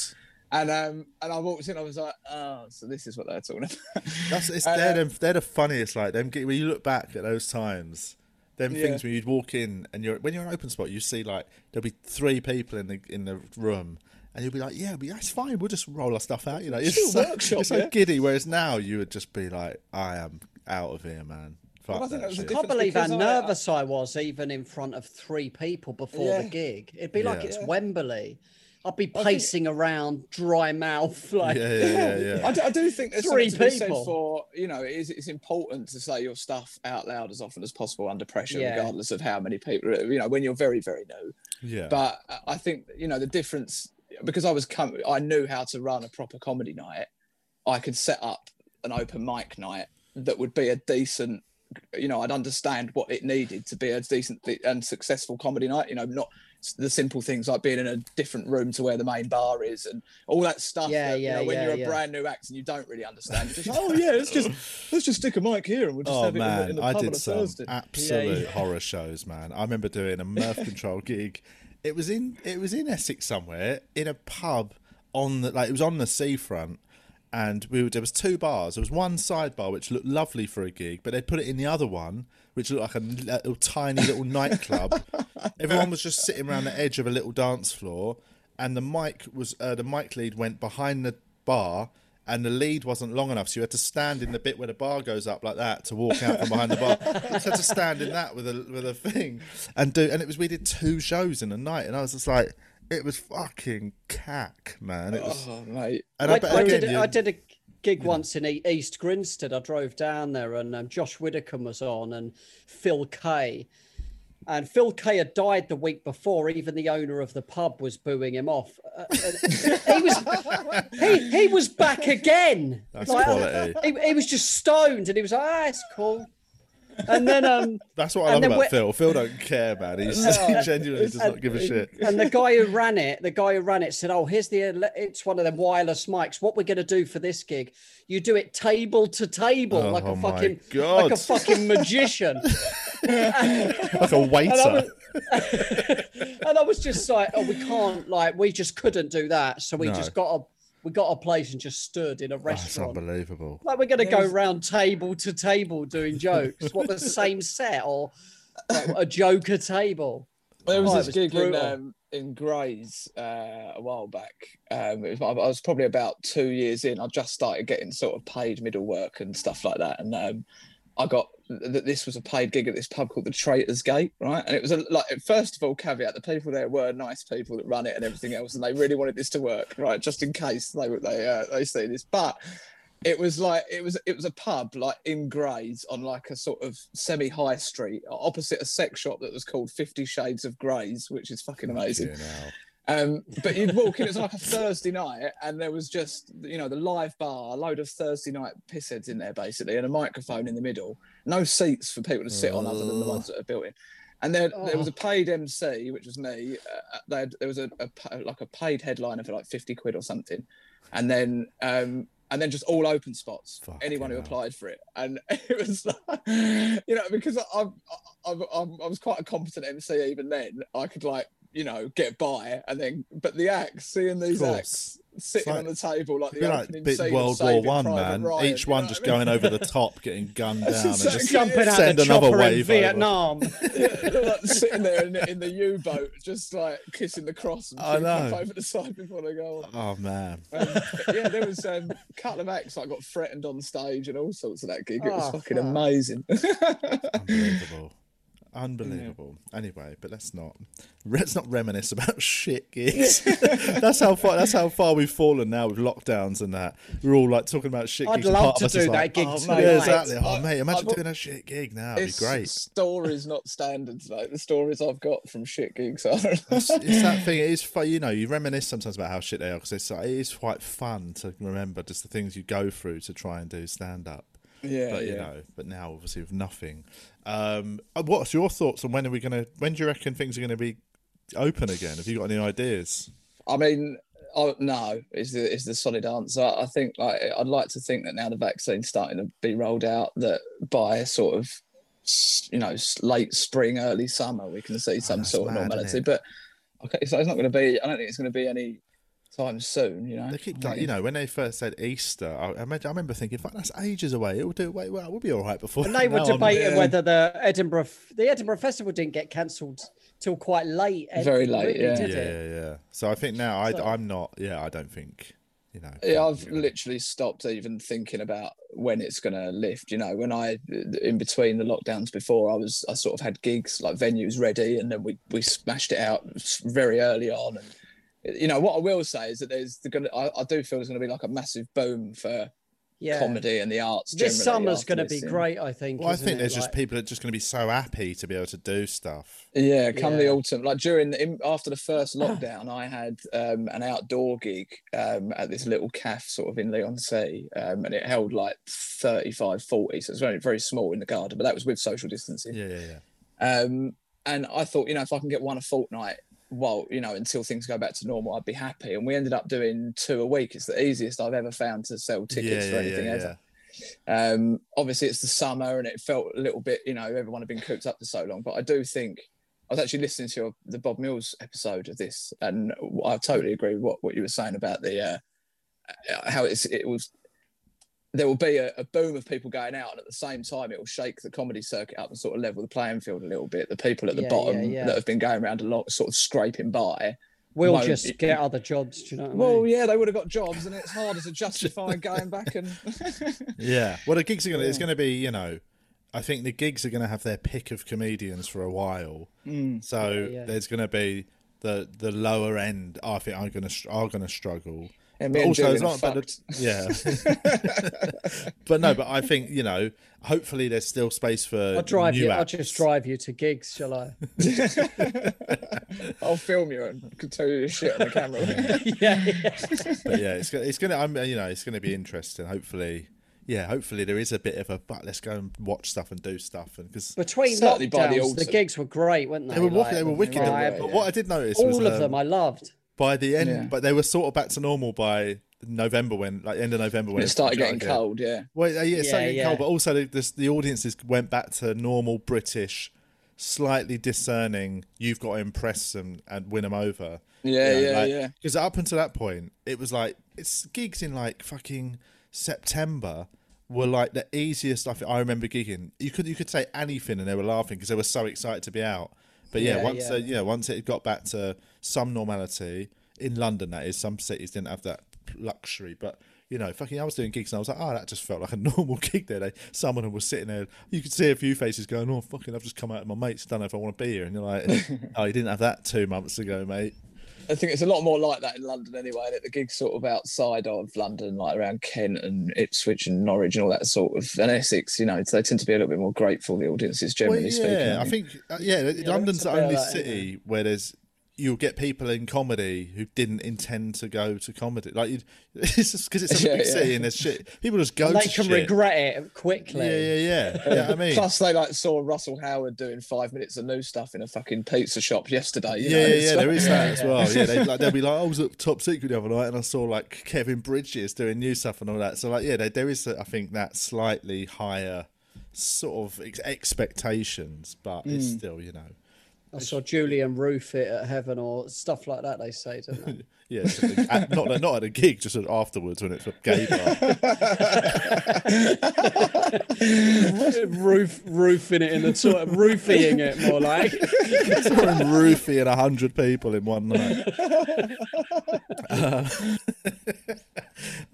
Speaker 3: And um, and I walked in, I was like, oh, so this is what they're talking about.
Speaker 1: that's it's,
Speaker 3: Uh,
Speaker 1: they're, the, they're the funniest. Like them when you look back at those times. Them
Speaker 3: Yeah.
Speaker 1: things when you'd walk in and you're when you're an open spot, you see like there'll be three people in the in the room, and you'd be like, "Yeah, but that's fine. We'll just roll our stuff out." You know, it's
Speaker 3: Still
Speaker 1: so,
Speaker 3: workshop,
Speaker 1: it's so
Speaker 3: yeah.
Speaker 1: giddy. Whereas now you would just be like, "I am out of here, man." Fuck
Speaker 3: Well, I think
Speaker 1: that
Speaker 3: that was the
Speaker 2: can't believe how
Speaker 3: because I-
Speaker 2: nervous I, was even in front of three people before the gig. It'd be like
Speaker 1: Yeah.
Speaker 2: it's
Speaker 3: Yeah.
Speaker 2: Wembley. I'd be
Speaker 3: think-
Speaker 2: pacing around, dry mouth, like
Speaker 1: yeah, yeah, yeah, yeah.
Speaker 3: I do, I do think there's
Speaker 2: Three
Speaker 3: something to be said
Speaker 2: people.
Speaker 3: for you know it is, it's important to say your stuff out loud as often as possible under pressure,
Speaker 2: Yeah.
Speaker 3: regardless of how many people you know when you're very very new.
Speaker 1: yeah.
Speaker 3: But I think you know the difference because I was com- I knew how to run a proper comedy night. I could set up an open mic night that would be a decent. You know, I'd understand what it needed to be a decent and successful comedy night. You know, not the simple things like being in a different room to where the main bar is and all that stuff.
Speaker 2: Yeah,
Speaker 3: that, you
Speaker 2: yeah,
Speaker 3: know, when
Speaker 2: yeah,
Speaker 3: you're a
Speaker 2: yeah.
Speaker 3: brand new act and you don't really understand, you're just oh yeah, let's just let's just stick a mic here and we'll just
Speaker 1: Oh
Speaker 3: have it in the, in the
Speaker 1: I
Speaker 3: pub on
Speaker 1: did
Speaker 3: a
Speaker 1: some
Speaker 3: Thursday.
Speaker 1: absolute
Speaker 2: yeah.
Speaker 1: horror shows, man. I remember doing a Mirth Control gig. It was in it was in Essex somewhere in a pub on the like it was on the seafront, and we were, there was two bars. There was one side bar which looked lovely for a gig, but they'd put it in the other one which looked like a little tiny little nightclub. Everyone was just sitting around the edge of a little dance floor, and the mic was uh, the mic lead went behind the bar. And the lead wasn't long enough, so you had to stand in the bit where the bar goes up like that to walk out from behind the bar. You just had to stand in that with a with a thing, and do. And it was we did two shows in a night, and I was just like, it was fucking cack, man. It was,
Speaker 3: Oh mate,
Speaker 1: and
Speaker 2: I,
Speaker 1: I,
Speaker 2: I
Speaker 1: again,
Speaker 2: did,
Speaker 1: you-
Speaker 2: I did a gig once in E- East Grinstead. I drove down there, and um, Josh Widdicombe was on, and Phil Kay. And Phil Kay had died the week before. Even the owner of the pub was booing him off. Uh, he was he, he was back again.
Speaker 1: That's
Speaker 2: Like,
Speaker 1: quality.
Speaker 2: He, he was just stoned, and he was like, "Ah, it's cool." And then um
Speaker 1: That's what I love about Phil. Phil don't care, man. He's, he genuinely does not give a shit.
Speaker 2: and the guy who ran it, the guy who ran it said, "Oh, here's the it's one of them wireless mics. What we're going to do for this gig? You do it table to table, like
Speaker 1: Oh
Speaker 2: a
Speaker 1: my
Speaker 2: fucking
Speaker 1: God.
Speaker 2: like a fucking magician."
Speaker 1: Like a waiter.
Speaker 2: and, I was, and I was just like, "Oh, we can't like we just couldn't do that, so we
Speaker 1: No.
Speaker 2: just got a we got a place and just stood in a restaurant.
Speaker 1: That's unbelievable.
Speaker 2: like we're going to go
Speaker 3: There's-
Speaker 2: round table to table doing jokes. what the same set or like, a joker table?
Speaker 3: There was
Speaker 2: Oh, it
Speaker 3: this
Speaker 2: was
Speaker 3: gig in, um, in Grays uh, a while back. Um, it was, I was probably about two years in. I just started getting sort of paid middle work and stuff like that. And um, I got that this was a paid gig at this pub called the Traitors Gate, right? And it was a, like, first of all, caveat: the people there were nice people that run it and everything else, and they really wanted this to work, right? Just in case they they uh, they see this, but it was like it was it was a pub like in Grays on like a sort of semi high street opposite a sex shop that was called Fifty Shades of Grays, which is fucking amazing. Um, but you'd walk in, it was like a Thursday night, and there was just you know the live bar, a load of Thursday night pissheads in there basically, and a microphone in the middle. No seats for people to sit on other than the ones that are built in. And there, there was a paid MC, which was me. Uh, they had, there was a, a like a paid headliner for like fifty quid or something, and then um, and then just all open spots.
Speaker 1: Fucking
Speaker 3: anyone who
Speaker 1: hell.
Speaker 3: applied for it, and it was like, you know because I, I, I, I was quite a competent MC even then. I could like you know get by, and then but the acts, seeing these
Speaker 1: course.
Speaker 3: acts sitting
Speaker 1: like-
Speaker 3: on the table like the
Speaker 1: be like
Speaker 3: opening
Speaker 1: bit
Speaker 3: scene of
Speaker 1: World War
Speaker 3: Saving
Speaker 1: One, man.
Speaker 3: Ryan,
Speaker 1: Each one just
Speaker 3: I mean?
Speaker 1: going over the top, getting gunned down, and
Speaker 3: exactly
Speaker 1: just.
Speaker 2: Jumping out
Speaker 1: Send
Speaker 2: the
Speaker 1: another
Speaker 2: chopper in
Speaker 1: wave over.
Speaker 2: Vietnam.
Speaker 3: like sitting there in the, in the U-boat, just like kissing the cross and
Speaker 1: I
Speaker 3: putting up
Speaker 1: know.
Speaker 3: over the side before they go on.
Speaker 1: Oh man,
Speaker 3: Um, yeah, there was um, a couple of acts like got threatened on stage and all sorts of that gig. It was
Speaker 2: Oh,
Speaker 3: fucking
Speaker 2: fuck.
Speaker 3: amazing.
Speaker 1: unbelievable. Unbelievable. Anyway, but let's not let's not reminisce about shit gigs. that's how far that's how far we've fallen now with lockdowns and that. We're all like talking about shit gigs.
Speaker 2: I'd
Speaker 1: gigs. and
Speaker 2: love to
Speaker 1: us is
Speaker 2: do
Speaker 1: like,
Speaker 2: that gig
Speaker 1: oh,
Speaker 2: tonight.
Speaker 1: Yeah, exactly. Oh mate, imagine
Speaker 3: I've-
Speaker 1: doing a shit gig now. It'd be great.
Speaker 3: stories, not standards. Like the stories I've got from shit gigs are.
Speaker 1: it's, it's that thing. It is fun. You know, you reminisce sometimes about how shit they are because it's like, it is quite fun to remember just the things you go through to try and do stand up.
Speaker 3: Yeah,
Speaker 1: But
Speaker 3: yeah.
Speaker 1: you know, but now obviously with nothing. Um, uh, what's your thoughts on when are we gonna? When do you reckon things are gonna be open again? Have you got any ideas?
Speaker 3: I mean, oh, no, is the is the solid answer. I think like I'd like to think that now the vaccine's starting to be rolled out, that by sort of you know late spring, early summer, we can see some
Speaker 1: Oh,
Speaker 3: sort of
Speaker 1: mad,
Speaker 3: normality. But okay, so it's not going to be. I don't think it's going to be any time soon. You know,
Speaker 1: They keep like, you know when they first said Easter, I, I, remember, I remember thinking, "Fuck, that's ages away. It will do. Wait, well, we'll be all right before."
Speaker 2: And they were debating
Speaker 3: yeah.
Speaker 2: whether the Edinburgh the Edinburgh Festival didn't get cancelled till quite late. Ed-
Speaker 3: Very late,
Speaker 2: really,
Speaker 3: yeah.
Speaker 1: Yeah, yeah, yeah. So I think now I,
Speaker 2: So-
Speaker 1: I'm not. Yeah, I don't think. You know.
Speaker 3: Yeah, I've
Speaker 1: think we're
Speaker 3: literally stopped even thinking about when it's going to lift. You know, when I in between the lockdowns before, I was I sort of had gigs like venues ready, and then we we smashed it out very early on. And you know what I will say is that there's the gonna I, I do feel there's going to be like a massive boom for
Speaker 2: Yeah.
Speaker 3: comedy and the arts.
Speaker 2: This summer's going to
Speaker 3: this,
Speaker 2: be
Speaker 3: yeah.
Speaker 2: great, I think.
Speaker 1: Well, I think
Speaker 2: it?
Speaker 1: there's just people that are just going to be so happy to be able to do stuff.
Speaker 3: Yeah, come the autumn, like during the, in, after the first lockdown, I had um, an outdoor gig um, at this little cafe sort of in Leigh-on-Sea, um, and it held like 35, 40, so it's very very small in the garden, but that was with social distancing.
Speaker 1: Yeah, yeah, yeah.
Speaker 3: Um, and I thought, you know, if I can get one a fortnight, well, you know, until things go back to normal, I'd be happy. And we ended up doing two a week. It's the easiest I've ever found to sell tickets
Speaker 1: yeah,
Speaker 3: for
Speaker 1: yeah,
Speaker 3: anything
Speaker 1: yeah,
Speaker 3: ever. Um, obviously, it's the summer, and it felt a little bit, you know, everyone had been cooped up for so long. But I do think I was actually listening to your, the Bob Mills episode of this, and I totally agree with what, what you were saying about the uh, how it's it was. There will be a, a boom of people going out, and at the same time, it will shake the comedy circuit up and sort of level the playing field a little bit. The people at the
Speaker 2: Yeah,
Speaker 3: bottom
Speaker 2: yeah, yeah.
Speaker 3: that have been going around a lot, sort of scraping by.
Speaker 2: We'll
Speaker 3: won't-
Speaker 2: just get other jobs. Do you know what I
Speaker 3: Well,
Speaker 2: mean?
Speaker 3: yeah, they would have got jobs, and it's harder to justify going back and.
Speaker 1: Yeah. Well, the gigs are gonna. It's
Speaker 3: Yeah.
Speaker 1: gonna be. You know, I think the gigs are gonna have their pick of comedians for a while.
Speaker 3: Mm.
Speaker 1: So
Speaker 2: Yeah, yeah.
Speaker 1: there's gonna be the the lower end. I think are gonna are gonna struggle.
Speaker 3: And
Speaker 1: But also, it's not. But the- yeah. but no. But I think you know. Hopefully, there's still space for.
Speaker 2: I'll drive
Speaker 1: new
Speaker 2: you. I'll just drive you to gigs, shall I?
Speaker 3: I'll film you and can tell you shit on the camera.
Speaker 2: yeah, yeah.
Speaker 1: but yeah, it's gonna, it's gonna, I'm, you know, it's gonna be interesting. Hopefully, yeah, hopefully there is a bit of a but let's go and watch stuff and do stuff and because
Speaker 2: Between
Speaker 3: Certainly by the
Speaker 2: the, gigs were great, weren't they?
Speaker 1: they were
Speaker 2: Like,
Speaker 1: they were wicked.
Speaker 2: vibe,
Speaker 1: But what I did notice was
Speaker 2: all of
Speaker 1: um,
Speaker 2: them I loved.
Speaker 1: By the end,
Speaker 3: Yeah.
Speaker 1: but they were sort of back to normal by November when like end of November when
Speaker 3: It started getting
Speaker 1: again.
Speaker 3: cold, yeah.
Speaker 1: Well, yeah, it's started
Speaker 2: Yeah,
Speaker 1: getting
Speaker 2: yeah.
Speaker 1: cold, but also the, this, the audiences went back to normal British, slightly discerning. You've got to impress them and win them over.
Speaker 3: Yeah, yeah, yeah.
Speaker 1: Because up until that point, it was like it's gigs in like fucking September were like the easiest stuff. I remember gigging. You could you could say anything and they were laughing because they were so excited to be out. But yeah,
Speaker 2: Yeah,
Speaker 1: once
Speaker 2: yeah.
Speaker 1: Uh, yeah, once it got back to some normality in London, that is, some cities didn't have that luxury, but. You know, fucking, I was doing gigs and I was like, oh, that just felt like a normal gig there. They, some of them were sitting there. You could see a few faces going, oh, fucking, I've just come out of my mates. Don't know if I want to be here. And you're like, oh, you didn't have that two months ago, mate.
Speaker 3: I think it's a lot more like that in London anyway. That the gigs sort of outside of London, like around Kent and Ipswich and Norwich and all that sort of, and Essex, you know, they tend to be a little bit more grateful. The audiences, generally
Speaker 1: well,
Speaker 3: speaking.
Speaker 1: yeah, I
Speaker 3: I
Speaker 1: think uh, yeah, London's the only
Speaker 2: that,
Speaker 1: city where there's you'll get people in comedy who didn't intend to go to comedy. Like it's just because it's a
Speaker 3: Yeah,
Speaker 1: big
Speaker 3: yeah.
Speaker 1: city and there's shit. People just go
Speaker 2: And they
Speaker 1: to
Speaker 2: can
Speaker 1: shit.
Speaker 2: regret it quickly.
Speaker 1: Yeah, yeah, yeah. yeah I mean,
Speaker 3: Plus, they like saw Russell Howard doing five minutes of new stuff in a fucking pizza shop yesterday.
Speaker 1: Yeah,
Speaker 3: know?
Speaker 1: yeah,
Speaker 3: It's
Speaker 1: yeah.
Speaker 3: like-
Speaker 1: There is that as well. Yeah, they, like, they'll be like, I was at Top Secret the other night and I saw like Kevin Bridges doing new stuff and all that. So like, yeah, there, there is, I think, that slightly higher sort of ex- expectations, but it's
Speaker 3: Hmm.
Speaker 1: still, you know.
Speaker 2: I saw Julian Roof it at Heaven or stuff like that. They say, don't they?
Speaker 1: Yeah, it's at the- at- not at- not at a gig, just afterwards when it's a gay bar.
Speaker 2: Roof, roofing it in the toilet, roofing it more like.
Speaker 1: Someone roofing a hundred people in one night. Uh,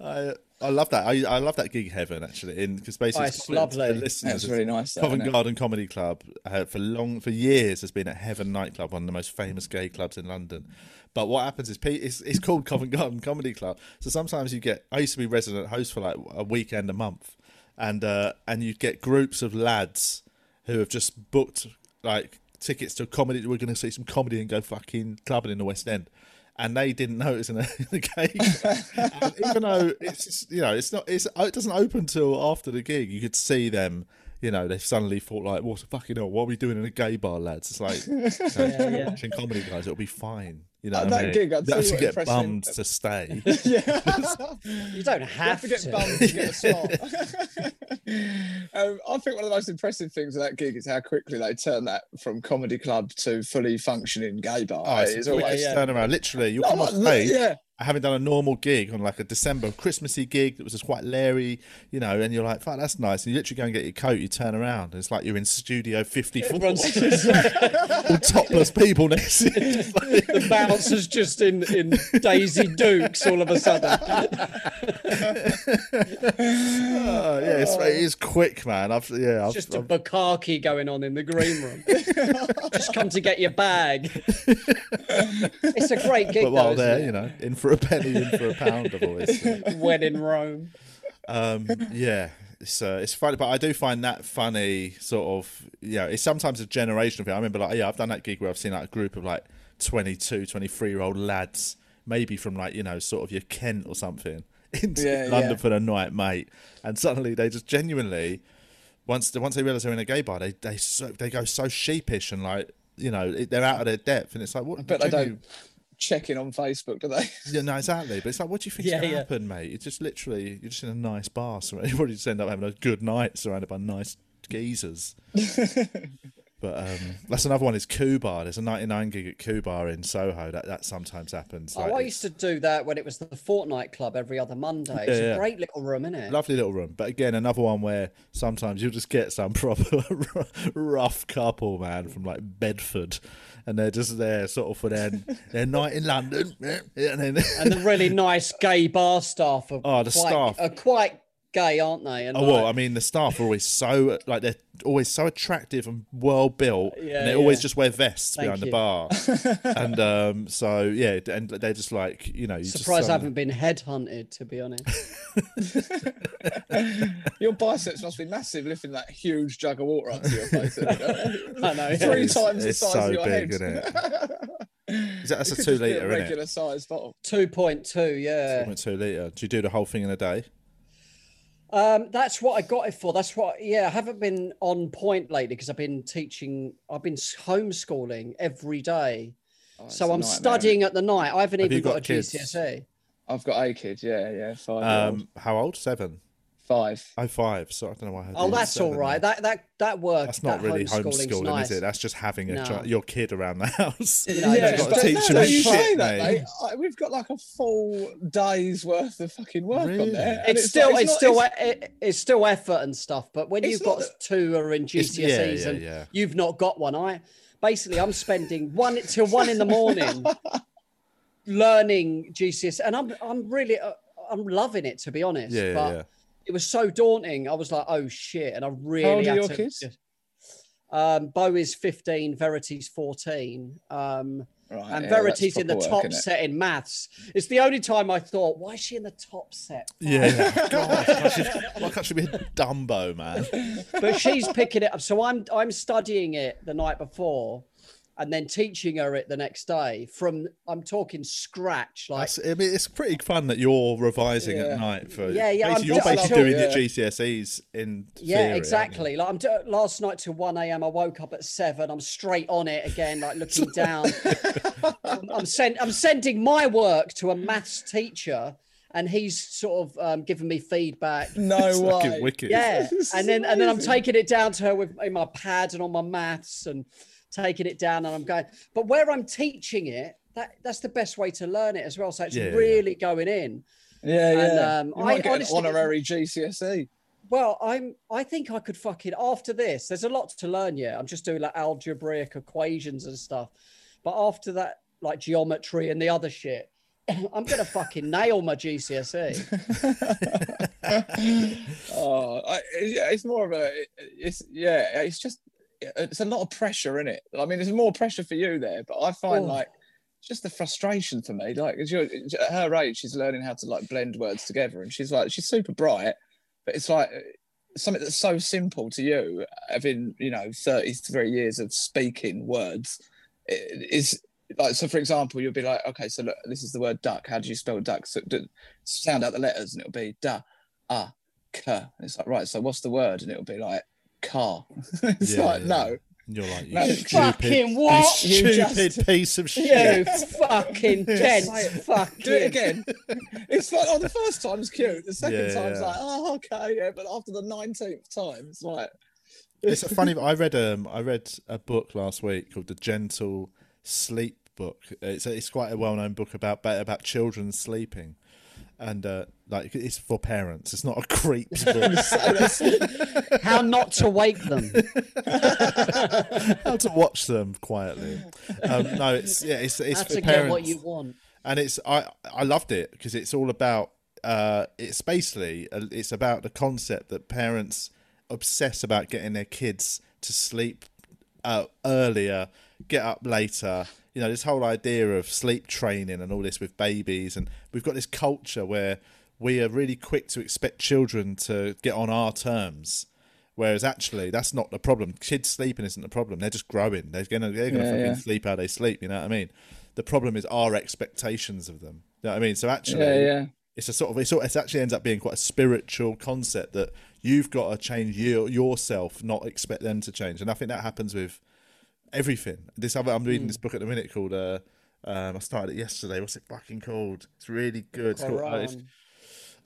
Speaker 1: I I love that. I, I love that gig heaven actually, in because basically
Speaker 2: Oh,
Speaker 1: it's
Speaker 2: it's
Speaker 1: clear to
Speaker 2: lovely.
Speaker 1: listeners, it's
Speaker 3: really nice, that,
Speaker 1: Covent? Garden Comedy Club uh, for long for years has been a Heaven nightclub, one of the most famous gay clubs in London. But what happens is it's, it's called Covent Garden Comedy Club. So sometimes you get. I used to be resident host for like a weekend a month, and uh, and you get groups of lads who have just booked like tickets to comedy. We're going to see some comedy and go fucking clubbing in the West End. And they didn't notice in the, in the gig, and even though it's just, you know it's not it's it doesn't open till after the gig. You could see them, you know, they suddenly thought like, "What the fucking hell? What are we doing in a gay bar, lads?" It's like you know,
Speaker 2: yeah.
Speaker 1: watching comedy guys. It'll be fine. You know,
Speaker 3: At
Speaker 1: what I
Speaker 3: that
Speaker 1: mean?
Speaker 3: gig, I'd
Speaker 1: They
Speaker 3: tell you
Speaker 1: actually
Speaker 3: what
Speaker 1: get
Speaker 3: impressed
Speaker 1: bummed to stay.
Speaker 3: yeah.
Speaker 2: You don't
Speaker 3: You
Speaker 2: have
Speaker 3: have to get
Speaker 2: to.
Speaker 3: bummed to get a slot. um, I think one of the most impressive things of that gig is how quickly they turn that from comedy club to fully functioning gay bar.
Speaker 1: Oh, it's,
Speaker 3: It's always-
Speaker 1: quick
Speaker 2: yeah.
Speaker 1: turnaround. Literally, you come off
Speaker 3: look,
Speaker 1: stage,
Speaker 3: yeah.
Speaker 1: having done a normal gig on like a December Christmassy gig that was just quite leery, you know, and you're like, "Fuck, that's nice." And you literally go and get your coat, you turn around, and it's like you're in Studio 54,
Speaker 2: Everyone's
Speaker 1: all topless people next to you. It's like-
Speaker 2: the bouncers just in, in Daisy Dukes all of a sudden.
Speaker 1: Oh, yeah, it's, it is quick, man. I've yeah, I've,
Speaker 2: Just a
Speaker 1: I've-
Speaker 2: bukkake going on in the green room. just come to get your bag. it's a great gig,
Speaker 1: but while
Speaker 2: though,
Speaker 1: there, you know, in for a penny, in for a pound, I've always.
Speaker 2: When in Rome.
Speaker 1: um yeah it's uh, it's funny but i do find that funny sort of you know it's sometimes a generational thing i remember like yeah i've done that gig where i've seen like a group of like 22 23 year old lads maybe from like you know sort of your kent or something into
Speaker 3: Yeah,
Speaker 1: london
Speaker 3: yeah.
Speaker 1: for the night mate and suddenly they just genuinely once once they realize they're in a gay bar they they so they go so sheepish and like you know they're out of their depth and it's like what
Speaker 3: But they don't check in on Facebook, do they?
Speaker 1: yeah, no, exactly. But it's like, what do you think
Speaker 2: Yeah,
Speaker 1: going to happen, mate? It's just literally, you're just in a nice bar. So you probably just end up having a good night surrounded by nice geezers. But um, that's another one is Kubar. There's a 99 gig at Kubar in Soho. That that sometimes happens.
Speaker 2: Oh, I used to do that when it was the Fortnight Club every other Monday. It's
Speaker 1: Yeah, yeah.
Speaker 2: a great little room, isn't it?
Speaker 1: Lovely little room, but again, another one where sometimes you'll just get some proper rough couple, man, from like Bedford, and they're just there sort of for their their night in London, and then
Speaker 2: And the really nice gay bar staff are
Speaker 1: Oh, the
Speaker 2: quite,
Speaker 1: staff.
Speaker 2: are quite gay, aren't they? And
Speaker 1: Oh well, I mean the staff are always so like they're always so attractive and well built,
Speaker 2: Yeah,
Speaker 1: and they always just wear vests
Speaker 2: Thank
Speaker 1: behind the bar, and um, so yeah, and they're just like you know, you just
Speaker 2: surprised I haven't been headhunted, to be honest.
Speaker 3: Your biceps must be massive, lifting that huge jug of water up to your face.
Speaker 2: I know.
Speaker 3: Three
Speaker 1: It's-
Speaker 3: times the
Speaker 1: it's
Speaker 3: size
Speaker 1: so
Speaker 3: of your
Speaker 1: big,
Speaker 3: head.
Speaker 1: isn't it? Is that, that's
Speaker 3: It
Speaker 1: a two liter,
Speaker 3: a
Speaker 1: isn't
Speaker 3: regular
Speaker 1: it?
Speaker 3: size bottle.
Speaker 2: Two point two, yeah.
Speaker 1: Point 2.2 liter. Do you do the whole thing in a day?
Speaker 2: Um, that's what I got it for. That's what, yeah, I haven't been on point lately because I've been teaching, I've been homeschooling every day.
Speaker 3: Oh,
Speaker 2: so I'm
Speaker 3: nightmare.
Speaker 2: studying at the night. I haven't
Speaker 1: Have
Speaker 2: even got,
Speaker 1: got
Speaker 2: a
Speaker 1: kids?
Speaker 2: GCSE.
Speaker 3: I've got a kid. Yeah, yeah, five.
Speaker 1: Um, how old? Seven.
Speaker 3: Five.
Speaker 1: Oh, five. So I don't know why. I
Speaker 2: Oh, that's all right.
Speaker 1: there.
Speaker 2: That that that works.
Speaker 1: That's not
Speaker 2: that
Speaker 1: really
Speaker 2: homeschooling's
Speaker 1: homeschooling,
Speaker 2: nice.
Speaker 1: is it? That's just having a
Speaker 2: No.
Speaker 1: chi- your kid around the house.
Speaker 2: No,
Speaker 3: yeah,
Speaker 2: you've got to
Speaker 1: teach
Speaker 3: no,
Speaker 1: them
Speaker 3: no,
Speaker 1: shit,
Speaker 3: you say that,
Speaker 1: mate.
Speaker 3: mate. I- We've got like a full day's worth of fucking work
Speaker 1: Really?
Speaker 3: on there. and
Speaker 2: It's, still
Speaker 3: like-
Speaker 2: it's,
Speaker 3: not-
Speaker 2: still
Speaker 3: it's-
Speaker 2: it's still effort and stuff. But when you've got
Speaker 3: that-
Speaker 2: two who are in
Speaker 1: It's-
Speaker 2: GCSEs
Speaker 1: yeah, yeah,
Speaker 2: and
Speaker 1: yeah.
Speaker 2: you've not got one, I basically I'm spending one till one in the morning learning GCSE, and I'm I'm really uh, I'm loving it to be honest.
Speaker 1: Yeah, yeah, yeah.
Speaker 2: It was so daunting. I was like, oh shit, and I really
Speaker 3: old are your
Speaker 2: to
Speaker 3: kids?
Speaker 2: Um, Bo is 15, Verity's 14. Um,
Speaker 3: Right,
Speaker 2: and
Speaker 3: yeah,
Speaker 2: Verity's in the
Speaker 3: proper
Speaker 2: top
Speaker 3: work,
Speaker 2: set in maths. It's the only time I thought, why is she in the top set?
Speaker 1: Yeah. yeah. God, why can't she- why can't she be Dumbo, man?
Speaker 2: But she's picking it up. So I'm I'm studying it the night before and then teaching her it the next day from I'm talking scratch. Like
Speaker 1: That's, I mean, it's pretty fun that you're revising
Speaker 3: Yeah.
Speaker 1: at night for.
Speaker 2: Yeah, yeah,
Speaker 1: Basically,
Speaker 2: I'm
Speaker 1: you're basically
Speaker 3: I'm-
Speaker 1: doing
Speaker 3: yeah.
Speaker 1: your GCSEs in.
Speaker 2: yeah,
Speaker 1: theory,
Speaker 2: exactly. Like I'm do- last night till 1 a.m. I woke up at seven. I'm straight on it again, like looking down. I'm, I'm send I'm sending my work to a maths teacher, and he's sort of um, giving me feedback.
Speaker 3: No
Speaker 1: It's
Speaker 3: way.
Speaker 1: wicked.
Speaker 2: Yeah, and
Speaker 3: is
Speaker 2: then and then I'm taking it down to her with in my pad and on my maths and taking it down, and I'm going. But where I'm teaching it, that that's the best way to learn it as well. So it's
Speaker 1: Yeah, yeah, yeah.
Speaker 2: really going in.
Speaker 3: Yeah,
Speaker 2: And,
Speaker 3: yeah.
Speaker 2: um,
Speaker 3: you
Speaker 2: I
Speaker 3: might get
Speaker 2: honestly-
Speaker 3: an honorary GCSE.
Speaker 2: Well, I'm. I think I could fucking after this. There's a lot to learn yet. I'm just doing like algebraic equations and stuff. But after that, like geometry and the other shit, I'm gonna fucking nail my GCSE.
Speaker 3: oh, I, yeah, it's more of a, it's yeah, it's just, it's a lot of pressure in it. I mean, there's more pressure for you there, but I find
Speaker 2: Oh.
Speaker 3: like just the frustration for me. Like, you're, at her age, she's learning how to like blend words together, and she's like, she's super bright, but it's like something that's so simple to you, having you know 33 years of speaking words, is like so. For example, you'll be like, okay, so look, this is the word duck. How do you spell duck? So d- sound out the letters, and it'll be da, ah, k. And it's like, right, so what's the word? And it'll be like car. it's
Speaker 1: Yeah,
Speaker 3: like,
Speaker 1: yeah.
Speaker 3: no,
Speaker 1: you're like, you
Speaker 3: No,
Speaker 1: stupid,
Speaker 2: fucking what?
Speaker 1: You
Speaker 3: You
Speaker 1: stupid
Speaker 3: just-
Speaker 1: piece of
Speaker 2: You
Speaker 1: shit.
Speaker 2: fucking dense fucking.
Speaker 3: do it again. it's like, oh, the first time's cute. The second
Speaker 1: Yeah,
Speaker 3: time's
Speaker 1: yeah.
Speaker 3: like, oh, okay, yeah. But after the 19th time, it's like,
Speaker 1: It's a funny. I read um I read a book last week called The Gentle Sleep Book. It's a, it's quite a well known book about about children sleeping, and uh, like it's for parents. It's not a creeps book.
Speaker 2: How not to wake them.
Speaker 1: How to watch them quietly. Um, no, it's yeah, it's it's
Speaker 2: How
Speaker 1: for
Speaker 2: to
Speaker 1: parents.
Speaker 2: get what you want.
Speaker 1: and it's I I loved it because it's all about uh it's basically uh, it's about the concept that parents obsess about getting their kids to sleep uh, earlier, get up later. You know, this whole idea of sleep training and all this with babies, and we've got this culture where we are really quick to expect children to get on our terms. Whereas actually, that's not the problem. Kids sleeping isn't the problem. They're just growing. They're gonna they're gonna
Speaker 3: Yeah,
Speaker 1: fucking
Speaker 3: yeah.
Speaker 1: sleep how they sleep. You know what I mean? The problem is our expectations of them. You know what I mean? So actually,
Speaker 3: yeah, yeah.
Speaker 1: it's a sort of it's, sort- it actually ends up being quite a spiritual concept that you've got to change you, yourself, not expect them to change. And I think that happens with everything. This other, I'm reading this book at the minute called. Uh, um, I started it yesterday. What's it fucking called? It's really good. It's called, uh,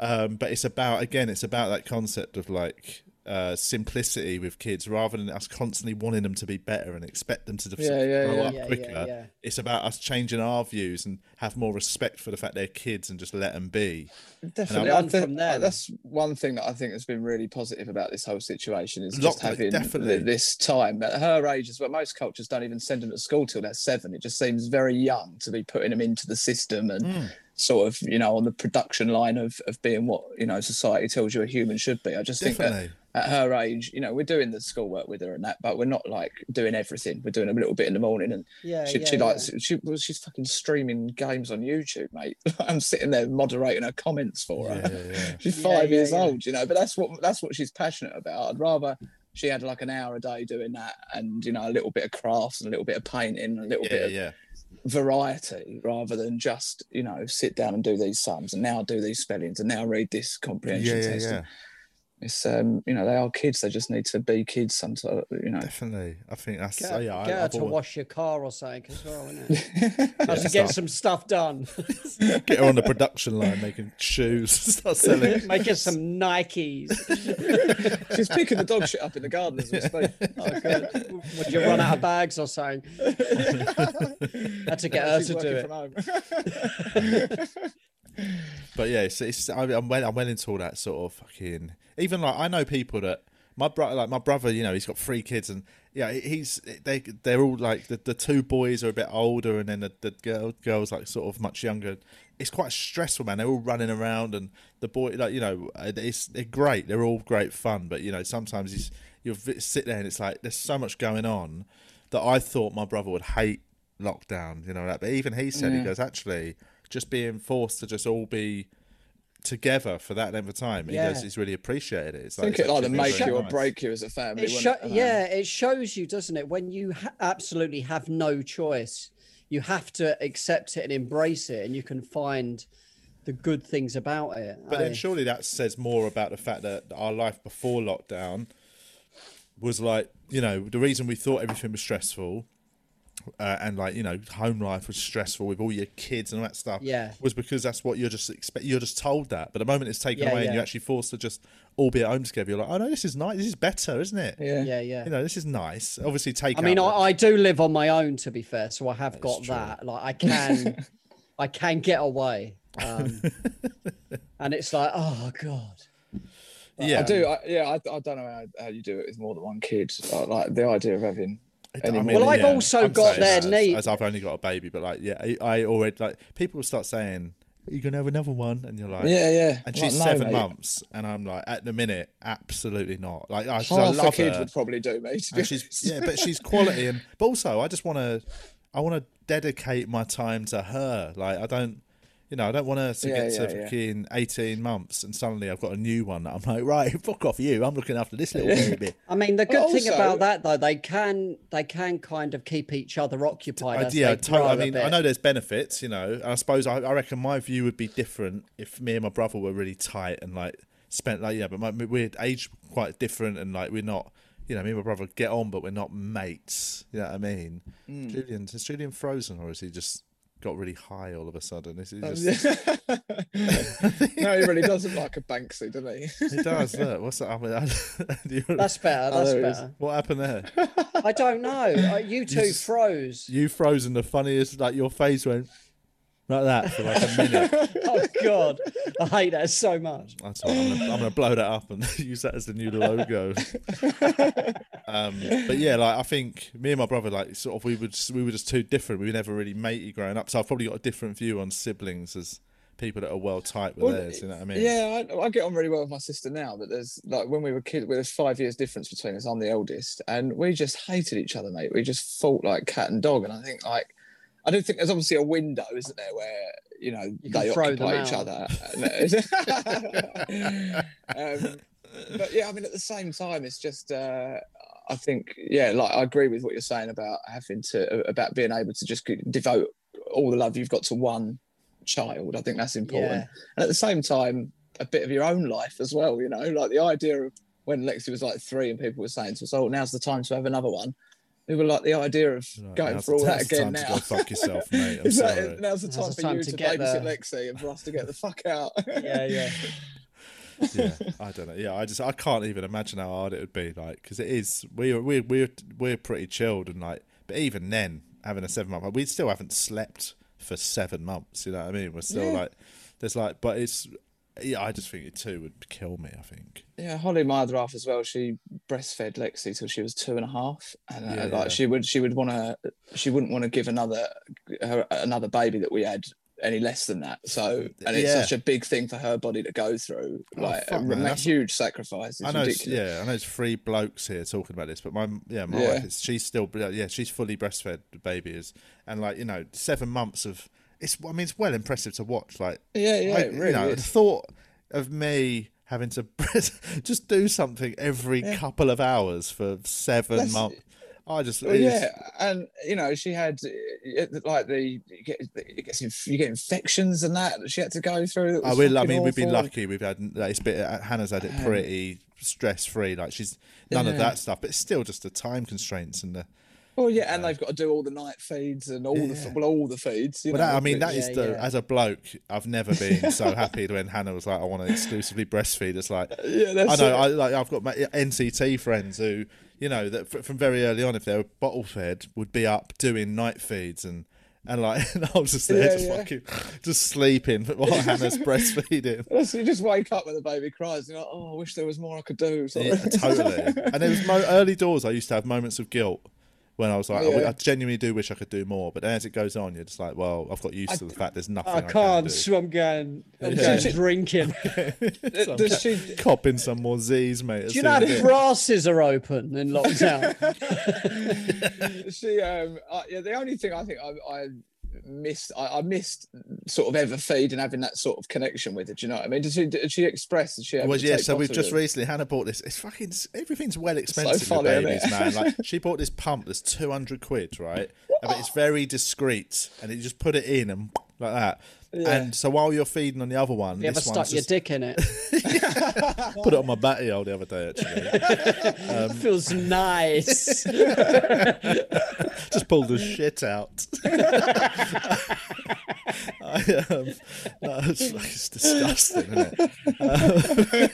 Speaker 1: um, but it's about again, it's about that concept of like uh, simplicity with kids, rather than us constantly wanting them to be better and expect them to just
Speaker 3: Yeah, yeah,
Speaker 1: grow
Speaker 3: yeah.
Speaker 1: up
Speaker 2: Yeah, yeah,
Speaker 1: quicker.
Speaker 2: yeah.
Speaker 1: It's about us changing our views and have more respect for the fact they're kids and just let them be.
Speaker 3: Definitely.
Speaker 2: learn
Speaker 3: I think
Speaker 2: from them.
Speaker 3: that's one thing that I think has been really positive about this whole situation is
Speaker 1: Lot-
Speaker 3: just having
Speaker 1: definitely.
Speaker 3: th- this time at her age as well. Most cultures don't even send them to school till they're seven. It just seems very young to be putting them into the system and
Speaker 1: Hmm.
Speaker 3: sort of, you know, on the production line of, of being what, you know, society tells you a human should be. I just think that at her age, you know, we're doing the schoolwork with her and that, but we're not like doing everything. We're doing a little bit in the morning and
Speaker 2: Yeah,
Speaker 3: she,
Speaker 2: yeah,
Speaker 3: she
Speaker 2: yeah.
Speaker 3: likes she well, she's fucking streaming games on YouTube, mate. I'm sitting there moderating her comments for her.
Speaker 1: Yeah, yeah, yeah.
Speaker 3: She's five
Speaker 2: yeah,
Speaker 3: years
Speaker 2: yeah.
Speaker 3: old, you know, but that's what that's what she's passionate about. I'd rather she had like an hour a day doing that and you know a little bit of crafts and a little bit of painting, a little
Speaker 1: yeah,
Speaker 3: bit of
Speaker 1: yeah.
Speaker 3: variety rather than just, you know, sit down and do these sums and now do these spellings and now read this comprehension
Speaker 1: Yeah, yeah,
Speaker 3: test.
Speaker 1: yeah.
Speaker 3: It's um, you know they are kids. They just need to be kids. Sometimes, you know.
Speaker 1: Definitely, I think that's
Speaker 2: Get,
Speaker 1: yeah. I,
Speaker 2: get her
Speaker 1: I've
Speaker 2: to
Speaker 1: always-
Speaker 2: wash your car or something as well, isn't it? Have to get some stuff done.
Speaker 1: get her on the production line making shoes, start selling.
Speaker 2: Making some Nikes.
Speaker 3: She's picking the dog shit up in the garden as we speak.
Speaker 2: Oh, good. Would you run out of bags or something? Had to get her
Speaker 3: She's
Speaker 2: to do
Speaker 3: working
Speaker 2: it.
Speaker 1: But yeah, it's, it's I, I'm well, I'm well into all that sort of fucking. Even like I know people that my brother, like my brother, you know, he's got three kids, and yeah, he's they they're all like the, the two boys are a bit older, and then the, the girl girls like sort of much younger. It's quite stressful, man. They're all running around, and the boy, like you know, it's they're great. They're all great fun, but you know, sometimes it's, you sit there and it's like there's so much going on that I thought my brother would hate lockdown, you know that. But even he said he goes actually just being forced to just all be together for that length of time. He
Speaker 2: Yeah.
Speaker 1: goes, he's really appreciated it. It's
Speaker 3: I think
Speaker 1: it's
Speaker 3: it either
Speaker 1: actually
Speaker 3: make you or
Speaker 1: nice.
Speaker 3: break you as a family.
Speaker 2: It sho-
Speaker 3: it? I know.
Speaker 2: yeah, it shows you, doesn't it? When you ha- absolutely have no choice, you have to accept it and embrace it, and you can find the good things about it.
Speaker 1: But then
Speaker 2: eh?
Speaker 1: surely that says more about the fact that our life before lockdown was like, you know, the reason we thought everything was stressful. Uh, and like you know, home life was stressful with all your kids and all that stuff.
Speaker 2: Yeah.
Speaker 1: was because that's what you're just expect. You're just told that, but the moment it's taken
Speaker 2: Yeah,
Speaker 1: away and you're actually forced to just all be at home together, you're like, oh no, this is nice. This is better, isn't it?
Speaker 3: Yeah.
Speaker 2: yeah, yeah.
Speaker 1: You know, this is nice. Obviously, take.
Speaker 2: I mean, I, I do live on my own, to be fair, so I have got
Speaker 1: true.
Speaker 2: that. Like, I can, I can get away, um, and it's like, oh god,
Speaker 1: the, yeah,
Speaker 3: I do. I, yeah, I, I don't know how, how you do it with more than one kid. Like, like the idea of having.
Speaker 1: I mean,
Speaker 2: Well, I've
Speaker 1: yeah,
Speaker 2: also
Speaker 1: I'm
Speaker 2: got their
Speaker 1: that as-
Speaker 2: need-
Speaker 1: as I've only got a baby, but like, yeah, I, I already like people start saying, you're gonna have another one?" And you're like,
Speaker 3: Yeah, yeah.
Speaker 1: And
Speaker 3: Like,
Speaker 1: she's
Speaker 3: no,
Speaker 1: seven
Speaker 3: mate.
Speaker 1: months, and I'm like, at the minute, absolutely not. Like, I, 'cause I
Speaker 3: Half a
Speaker 1: love
Speaker 3: kid
Speaker 1: her.
Speaker 3: would probably do, mate.
Speaker 1: Yeah, but she's quality, and but also I just want to, I want to dedicate my time to her. Like, I don't. You know, I don't want her to
Speaker 3: Yeah,
Speaker 1: get
Speaker 3: yeah,
Speaker 1: to
Speaker 3: yeah.
Speaker 1: fucking 18 months and suddenly I've got a new one that I'm like, right, fuck off you. I'm looking after this little baby.
Speaker 2: I mean, the good
Speaker 3: Well,
Speaker 2: thing about that though, they can they can kind of keep each other occupied.
Speaker 1: I,
Speaker 2: as
Speaker 1: yeah,
Speaker 2: they
Speaker 1: totally.
Speaker 2: grow
Speaker 1: I
Speaker 2: a
Speaker 1: mean, I know there's benefits, you know. I suppose I, I reckon my view would be different if me and my brother were really tight and like spent like yeah, but my, we're age quite different and like we're not, you know, me and my brother get on, but we're not mates. You know what I mean?
Speaker 3: Hmm.
Speaker 1: Julian, is Julian frozen or is he just got really high all of a sudden? This
Speaker 3: Is
Speaker 1: just?
Speaker 3: no, he really does look like a Banksy, doesn't he?
Speaker 1: he does. Look, what's that? I mean, you-
Speaker 2: That's better.
Speaker 3: Oh,
Speaker 2: That's
Speaker 3: there it is.
Speaker 2: better.
Speaker 1: what happened there?
Speaker 2: I don't know. Uh, you two
Speaker 1: just-
Speaker 2: froze.
Speaker 1: You frozen. The funniest, like your face went like that for like a minute.
Speaker 2: Oh god, I hate that so much.
Speaker 1: That's all right. I'm gonna, I'm gonna blow that up and use that as the new logo. um, but yeah, like I think me and my brother, like sort of, we were just, we were just too different. We were never really matey growing up, so I've probably got a different view on siblings as people that are well tight with
Speaker 3: Well,
Speaker 1: theirs. You know what I mean?
Speaker 3: Yeah, I, I get on really well with my sister now, but there's like when we were kids, there's five years difference between us. I'm the eldest, and we just hated each other, mate. We just fought like cat and dog, and I think like I don't think there's obviously a window, isn't there, where you know
Speaker 2: You
Speaker 3: they occupy each other. um, but yeah, I mean, at the same time, it's just. Uh, I think, yeah, like I agree with what you're saying about having to, about being able to just devote all the love you've got to one child. I think that's important.
Speaker 2: Yeah.
Speaker 3: And at the same time, a bit of your own life as well, you know, like the idea of when Lexi was like three and people were saying to us, oh, now's the time to have another one. We were like the idea of
Speaker 1: Right,
Speaker 3: going
Speaker 1: now's
Speaker 3: for all that
Speaker 1: now's the
Speaker 3: again
Speaker 1: time to
Speaker 3: now.
Speaker 1: go fuck yourself, mate. I'm
Speaker 3: Is that-
Speaker 1: sorry.
Speaker 3: now's the time
Speaker 2: the
Speaker 3: for
Speaker 2: time
Speaker 3: you
Speaker 2: to
Speaker 3: to,
Speaker 2: get
Speaker 3: babysit
Speaker 2: the-
Speaker 3: Lexi and for us to get the fuck out.
Speaker 2: Yeah, yeah.
Speaker 1: yeah, I don't know. Yeah, I just I can't even imagine how hard it would be. Like, because it is we're we're we're we're pretty chilled and like, but even then, having a seven month, we still haven't slept for seven months. You know what I mean? We're still
Speaker 3: Yeah.
Speaker 1: like, there's like, but it's yeah. I just think it too would kill me. I think.
Speaker 3: Yeah, Holly, my other half as well. She breastfed Lexi till she was two and a half, and uh,
Speaker 1: Yeah,
Speaker 3: like
Speaker 1: yeah.
Speaker 3: she would, she would want to, she wouldn't want to give another, her, another baby that we had any less than that. So, and it's
Speaker 1: Yeah.
Speaker 3: such a big thing for her body to go through,
Speaker 1: Oh,
Speaker 3: like a
Speaker 1: man,
Speaker 3: ma-
Speaker 1: that's-
Speaker 3: huge sacrifice. It's
Speaker 1: I know,
Speaker 3: ridiculous.
Speaker 1: yeah, I know. It's three blokes here talking about this, but my yeah, my wife, is, she's still yeah, she's fully breastfed. The baby is, and like you know, seven months of it's. I mean, it's well impressive to watch. Like
Speaker 3: yeah, yeah.
Speaker 1: I-
Speaker 3: really
Speaker 1: you know, the thought of me having to just do something every
Speaker 3: Yeah.
Speaker 1: couple of hours for seven
Speaker 3: That's-
Speaker 1: months. I just
Speaker 3: Well, yeah, and you know she had like the you get, you get you get infections and that she had to go through.
Speaker 1: I will. I mean, we've been lucky. We've had like, it's bit. uh, Hannah's had it
Speaker 3: Um,
Speaker 1: pretty stress free. Like she's none of that stuff, but it's still just the time constraints and the.
Speaker 3: Well, yeah, and they've got to do all the night feeds and all the well, all the feeds. You
Speaker 1: But
Speaker 3: know,
Speaker 1: that, I mean, that
Speaker 3: which-
Speaker 1: is
Speaker 2: Yeah,
Speaker 1: the
Speaker 2: yeah.
Speaker 1: as a bloke, I've never been so happy when Hannah was like, "I want to exclusively breastfeed." It's like
Speaker 3: yeah,
Speaker 1: I know,
Speaker 3: it.
Speaker 1: I like I've got my NCT friends who, you know, that from very early on, if they were bottle fed, would be up doing night feeds and and like and I was just there,
Speaker 3: Yeah,
Speaker 1: just
Speaker 3: yeah.
Speaker 1: fucking, just sleeping while Hannah's breastfeeding.
Speaker 3: That's- you just wake up when the baby cries. And you're like, oh, I wish there was more I could do. sort
Speaker 1: Yeah, totally. And there was mo- early doors. I used to have moments of guilt when I was like, I
Speaker 3: Yeah.
Speaker 1: I, genuinely do wish I could do more. But then as it goes on, you're just like, well, I've got used to the fact there's nothing I,
Speaker 2: I
Speaker 1: can
Speaker 2: can't.
Speaker 1: do.
Speaker 2: So I'm going. I'm
Speaker 1: Yeah.
Speaker 2: going drinking.
Speaker 1: So
Speaker 3: Does she?
Speaker 1: copping some more Z's, mate.
Speaker 2: Do you know
Speaker 1: it-
Speaker 2: brasses are open in lockdown?
Speaker 3: she um yeah the only thing i think i, I missed I, I missed sort of ever feed and having that sort of connection with it do you know what i mean did she did she express did she
Speaker 1: Well, yeah. So we've just recently Hannah bought this. It's fucking everything's well expensive
Speaker 3: funny,
Speaker 1: with
Speaker 3: isn't
Speaker 1: babies, man. Like she bought this pump that's two hundred quid, right? But it's very discreet, and you just put it in and like that.
Speaker 3: Yeah.
Speaker 1: And so while you're feeding on the other one,
Speaker 2: You ever stuck your
Speaker 1: just
Speaker 2: dick in it?
Speaker 1: put it on my batty hole the other day. Actually,
Speaker 2: Feels nice.
Speaker 1: just pulled the shit out. I, um, no, it's, it's disgusting, isn't it? Um,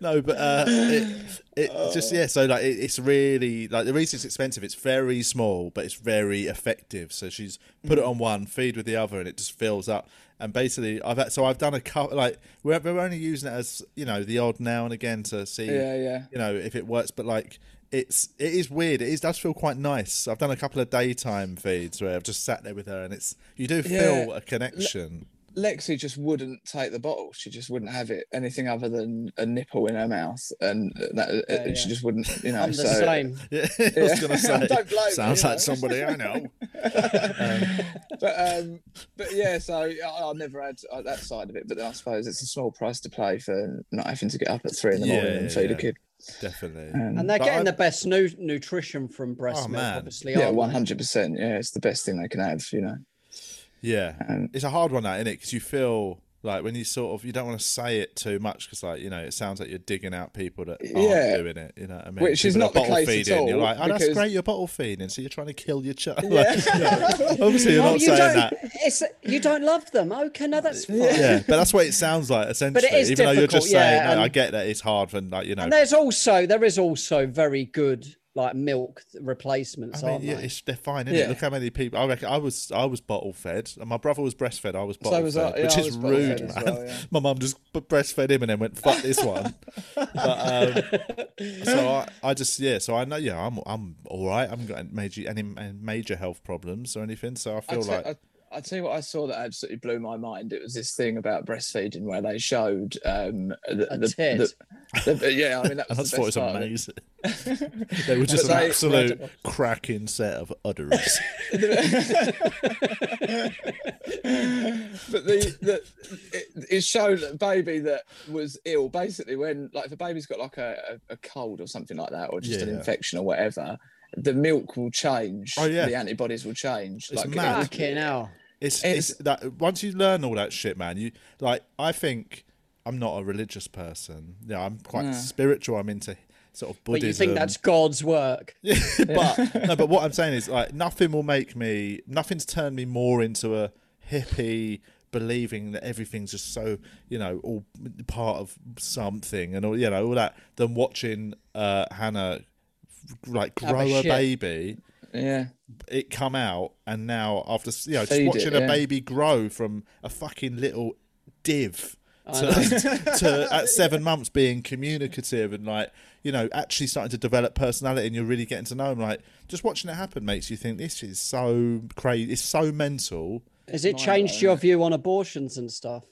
Speaker 1: no, but uh, it, it just yeah. So like, it, it's really like the reason it's expensive. It's very small, but it's very effective. So she's put it on one, feed with the other, and it just fills up. And basically, I've had, so I've done a couple. Like we're, we're only using it as you know the odd now and again to see
Speaker 3: yeah yeah
Speaker 1: you know if it works but like it's it is weird it is does feel quite nice i've done a couple of daytime feeds where i've just sat there with her and it's you do feel
Speaker 3: Yeah.
Speaker 1: a connection
Speaker 3: lexi just wouldn't take the bottle she just wouldn't have it anything other than a nipple in her mouth and that
Speaker 2: Yeah,
Speaker 3: and she just wouldn't you know
Speaker 2: I'm the
Speaker 3: so
Speaker 2: same.
Speaker 1: yeah i was gonna say
Speaker 3: Don't blame
Speaker 1: sounds
Speaker 3: you
Speaker 1: like
Speaker 3: know.
Speaker 1: somebody i know
Speaker 3: but um but yeah so I, I never had uh, that side of it but then i suppose it's a small price to pay for not having to get up at three in the
Speaker 1: Yeah,
Speaker 3: morning and
Speaker 1: yeah,
Speaker 3: feed
Speaker 1: yeah.
Speaker 3: a kid
Speaker 1: definitely
Speaker 3: Um,
Speaker 2: And they're getting
Speaker 1: I-
Speaker 2: the best nu- nutrition from breast
Speaker 1: Oh,
Speaker 2: milk,
Speaker 1: man.
Speaker 2: obviously.
Speaker 3: yeah
Speaker 2: aren't
Speaker 3: one
Speaker 2: they?
Speaker 3: hundred percent. Yeah, it's the best thing they can have. You know.
Speaker 1: Yeah
Speaker 3: Um,
Speaker 1: it's a hard one that isn't it because you feel like when you sort of you don't want to say it too much because like you know it sounds like you're digging out people that aren't
Speaker 3: Yeah.
Speaker 1: doing it you know what I mean
Speaker 3: Which is not the
Speaker 1: bottle
Speaker 3: case at
Speaker 1: feeding, you're like oh that's great you're bottle feeding so you're trying to kill your child
Speaker 3: Yeah.
Speaker 1: obviously you're not
Speaker 2: you
Speaker 1: saying
Speaker 2: don't.
Speaker 1: that
Speaker 2: It's you don't love them. Okay, no, that's fine.
Speaker 1: yeah, but that's what it sounds like essentially.
Speaker 2: is
Speaker 1: Even though you're just
Speaker 2: yeah,
Speaker 1: saying, no, I get that it's hard for like you know.
Speaker 2: And there's also there is also very good like milk replacements,
Speaker 1: I mean, yeah, it's, they're fine, isn't
Speaker 3: Yeah.
Speaker 1: it? Look how many people. I reckon I was I was bottle fed, and my brother was breastfed. I was
Speaker 3: So
Speaker 1: bottle
Speaker 3: was
Speaker 1: fed,
Speaker 3: I- yeah,
Speaker 1: which
Speaker 3: I
Speaker 1: is rude, man.
Speaker 3: well, yeah.
Speaker 1: My mum just breastfed him and then went fuck this one. but um, so I, I just yeah, so I know yeah, I'm I'm all right. I haven't got any major any major health problems or anything, so I
Speaker 3: I
Speaker 1: feel
Speaker 3: tell,
Speaker 1: like
Speaker 3: I, I tell you what, I saw that absolutely blew my mind. It was this thing about breastfeeding where they showed um, the,
Speaker 2: A
Speaker 3: the,
Speaker 2: tit.
Speaker 3: the, the- yeah. I mean, that
Speaker 1: I
Speaker 3: was
Speaker 1: just
Speaker 3: the
Speaker 1: thought it was
Speaker 3: part
Speaker 1: amazing. they were just an
Speaker 3: they-
Speaker 1: absolute cracking set of udders.
Speaker 3: but the, the it, it showed a baby that was ill basically when like if a baby's got like a, a, a cold or something like that or just an
Speaker 1: Yeah.
Speaker 3: infection or whatever the milk will change
Speaker 1: Oh, yeah.
Speaker 3: the antibodies will change
Speaker 1: It's
Speaker 3: like
Speaker 1: mad.
Speaker 3: it-
Speaker 2: Fucking hell.
Speaker 1: It's,
Speaker 3: It's-
Speaker 1: it's that once you learn all that shit, man. You like. I think I'm not a religious person. Yeah, I'm quite
Speaker 3: No.
Speaker 1: spiritual. I'm into sort of
Speaker 2: But
Speaker 1: Buddhism.
Speaker 2: you think that's God's work?
Speaker 1: but no, but what I'm saying is like nothing will make me. Nothing's turned me more into a hippie. Believing that everything's just so you know all part of something and all you know all that than watching uh, Hannah like
Speaker 2: Have a
Speaker 1: grow a baby
Speaker 3: yeah.
Speaker 1: it come out and now after you know just
Speaker 3: Feed it,
Speaker 1: watching a baby grow from a fucking little div to, to at seven months being communicative and like you know actually starting to develop personality and you're really getting to know him like just watching it happen makes you think this is so crazy it's so mental.
Speaker 2: Has it changed your view on abortions and stuff?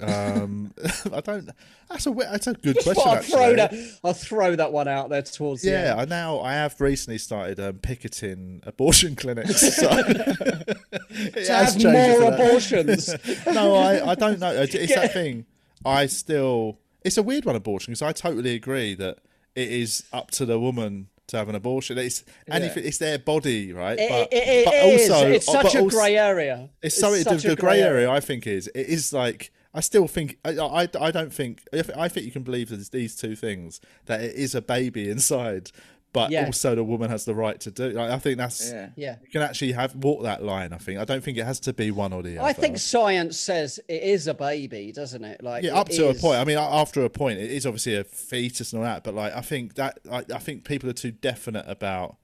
Speaker 1: Um i don't that's a that's a good question
Speaker 2: I'll throw that. I'll throw that one out there towards the
Speaker 1: Yeah,
Speaker 2: end.
Speaker 1: I now I have recently started um, picketing abortion clinics. So
Speaker 2: To have more abortions.
Speaker 1: no, I, I don't know. It's that thing. I still. It's a weird one, abortion, because I totally agree that it is up to the woman to have an abortion. It's anything. It's their body, right?
Speaker 2: It,
Speaker 1: but,
Speaker 2: it- it
Speaker 1: but also,
Speaker 2: It's such a grey area.
Speaker 1: It's so
Speaker 2: such
Speaker 1: the,
Speaker 2: a
Speaker 1: the grey area. I think is it is like I still think I, I, I don't think I think you can believe there's these two things that it is a baby inside, but
Speaker 2: Yeah.
Speaker 1: also the woman has the right to do. Like, I think that's
Speaker 3: Yeah.
Speaker 2: Yeah.
Speaker 1: you can actually have walk that line. I think I don't think it has to be one or the other.
Speaker 2: I think science says it is a baby, doesn't it? Like
Speaker 1: yeah, up to
Speaker 2: is-
Speaker 1: a point. I mean, after a point, it is obviously a fetus and all that. But like, I think that I, I think people are too definite about,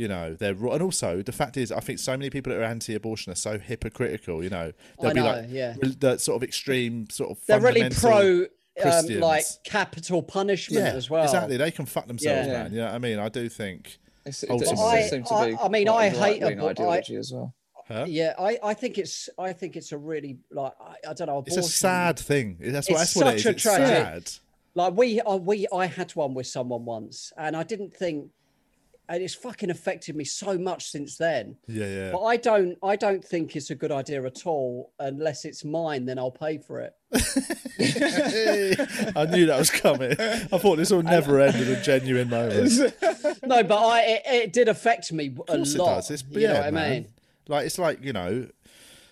Speaker 1: you know, they're and also the fact is, I think so many people that are anti-abortion are so hypocritical. You know, they'll
Speaker 2: I
Speaker 1: be
Speaker 2: know,
Speaker 1: like,
Speaker 2: yeah.
Speaker 1: re- the sort of extreme sort of.
Speaker 2: They're really pro, um, like capital punishment
Speaker 1: yeah,
Speaker 2: as well.
Speaker 1: exactly. They can fuck themselves,
Speaker 2: Yeah.
Speaker 1: man. Yeah, I mean, I do think.
Speaker 3: It's, it,
Speaker 1: Ultimately.
Speaker 3: does
Speaker 1: I-
Speaker 3: seem to
Speaker 2: I-
Speaker 3: be
Speaker 2: I mean,
Speaker 3: quite
Speaker 2: I
Speaker 3: a
Speaker 2: hate
Speaker 3: right-wing
Speaker 2: abo- I-
Speaker 3: ideology as well.
Speaker 1: Huh?
Speaker 2: Yeah, I, I think it's I think it's a really like I, I don't know.
Speaker 1: It's a sad thing. That's what.
Speaker 2: It's
Speaker 1: That's what it is.
Speaker 2: such a
Speaker 1: It's sad.
Speaker 2: Like we uh, we I had one with someone once, and I didn't think, and it's fucking affected me so much since then.
Speaker 1: Yeah, yeah.
Speaker 2: But I don't I don't think it's a good idea at all unless it's mine. Then I'll pay for it.
Speaker 1: I knew that was coming. I thought this will never end with a genuine moment.
Speaker 2: no, but I it, it did affect me a
Speaker 1: Of
Speaker 2: lot.
Speaker 1: it does. It's,
Speaker 2: you
Speaker 1: yeah,
Speaker 2: know what I mean?
Speaker 1: Like it's like you know,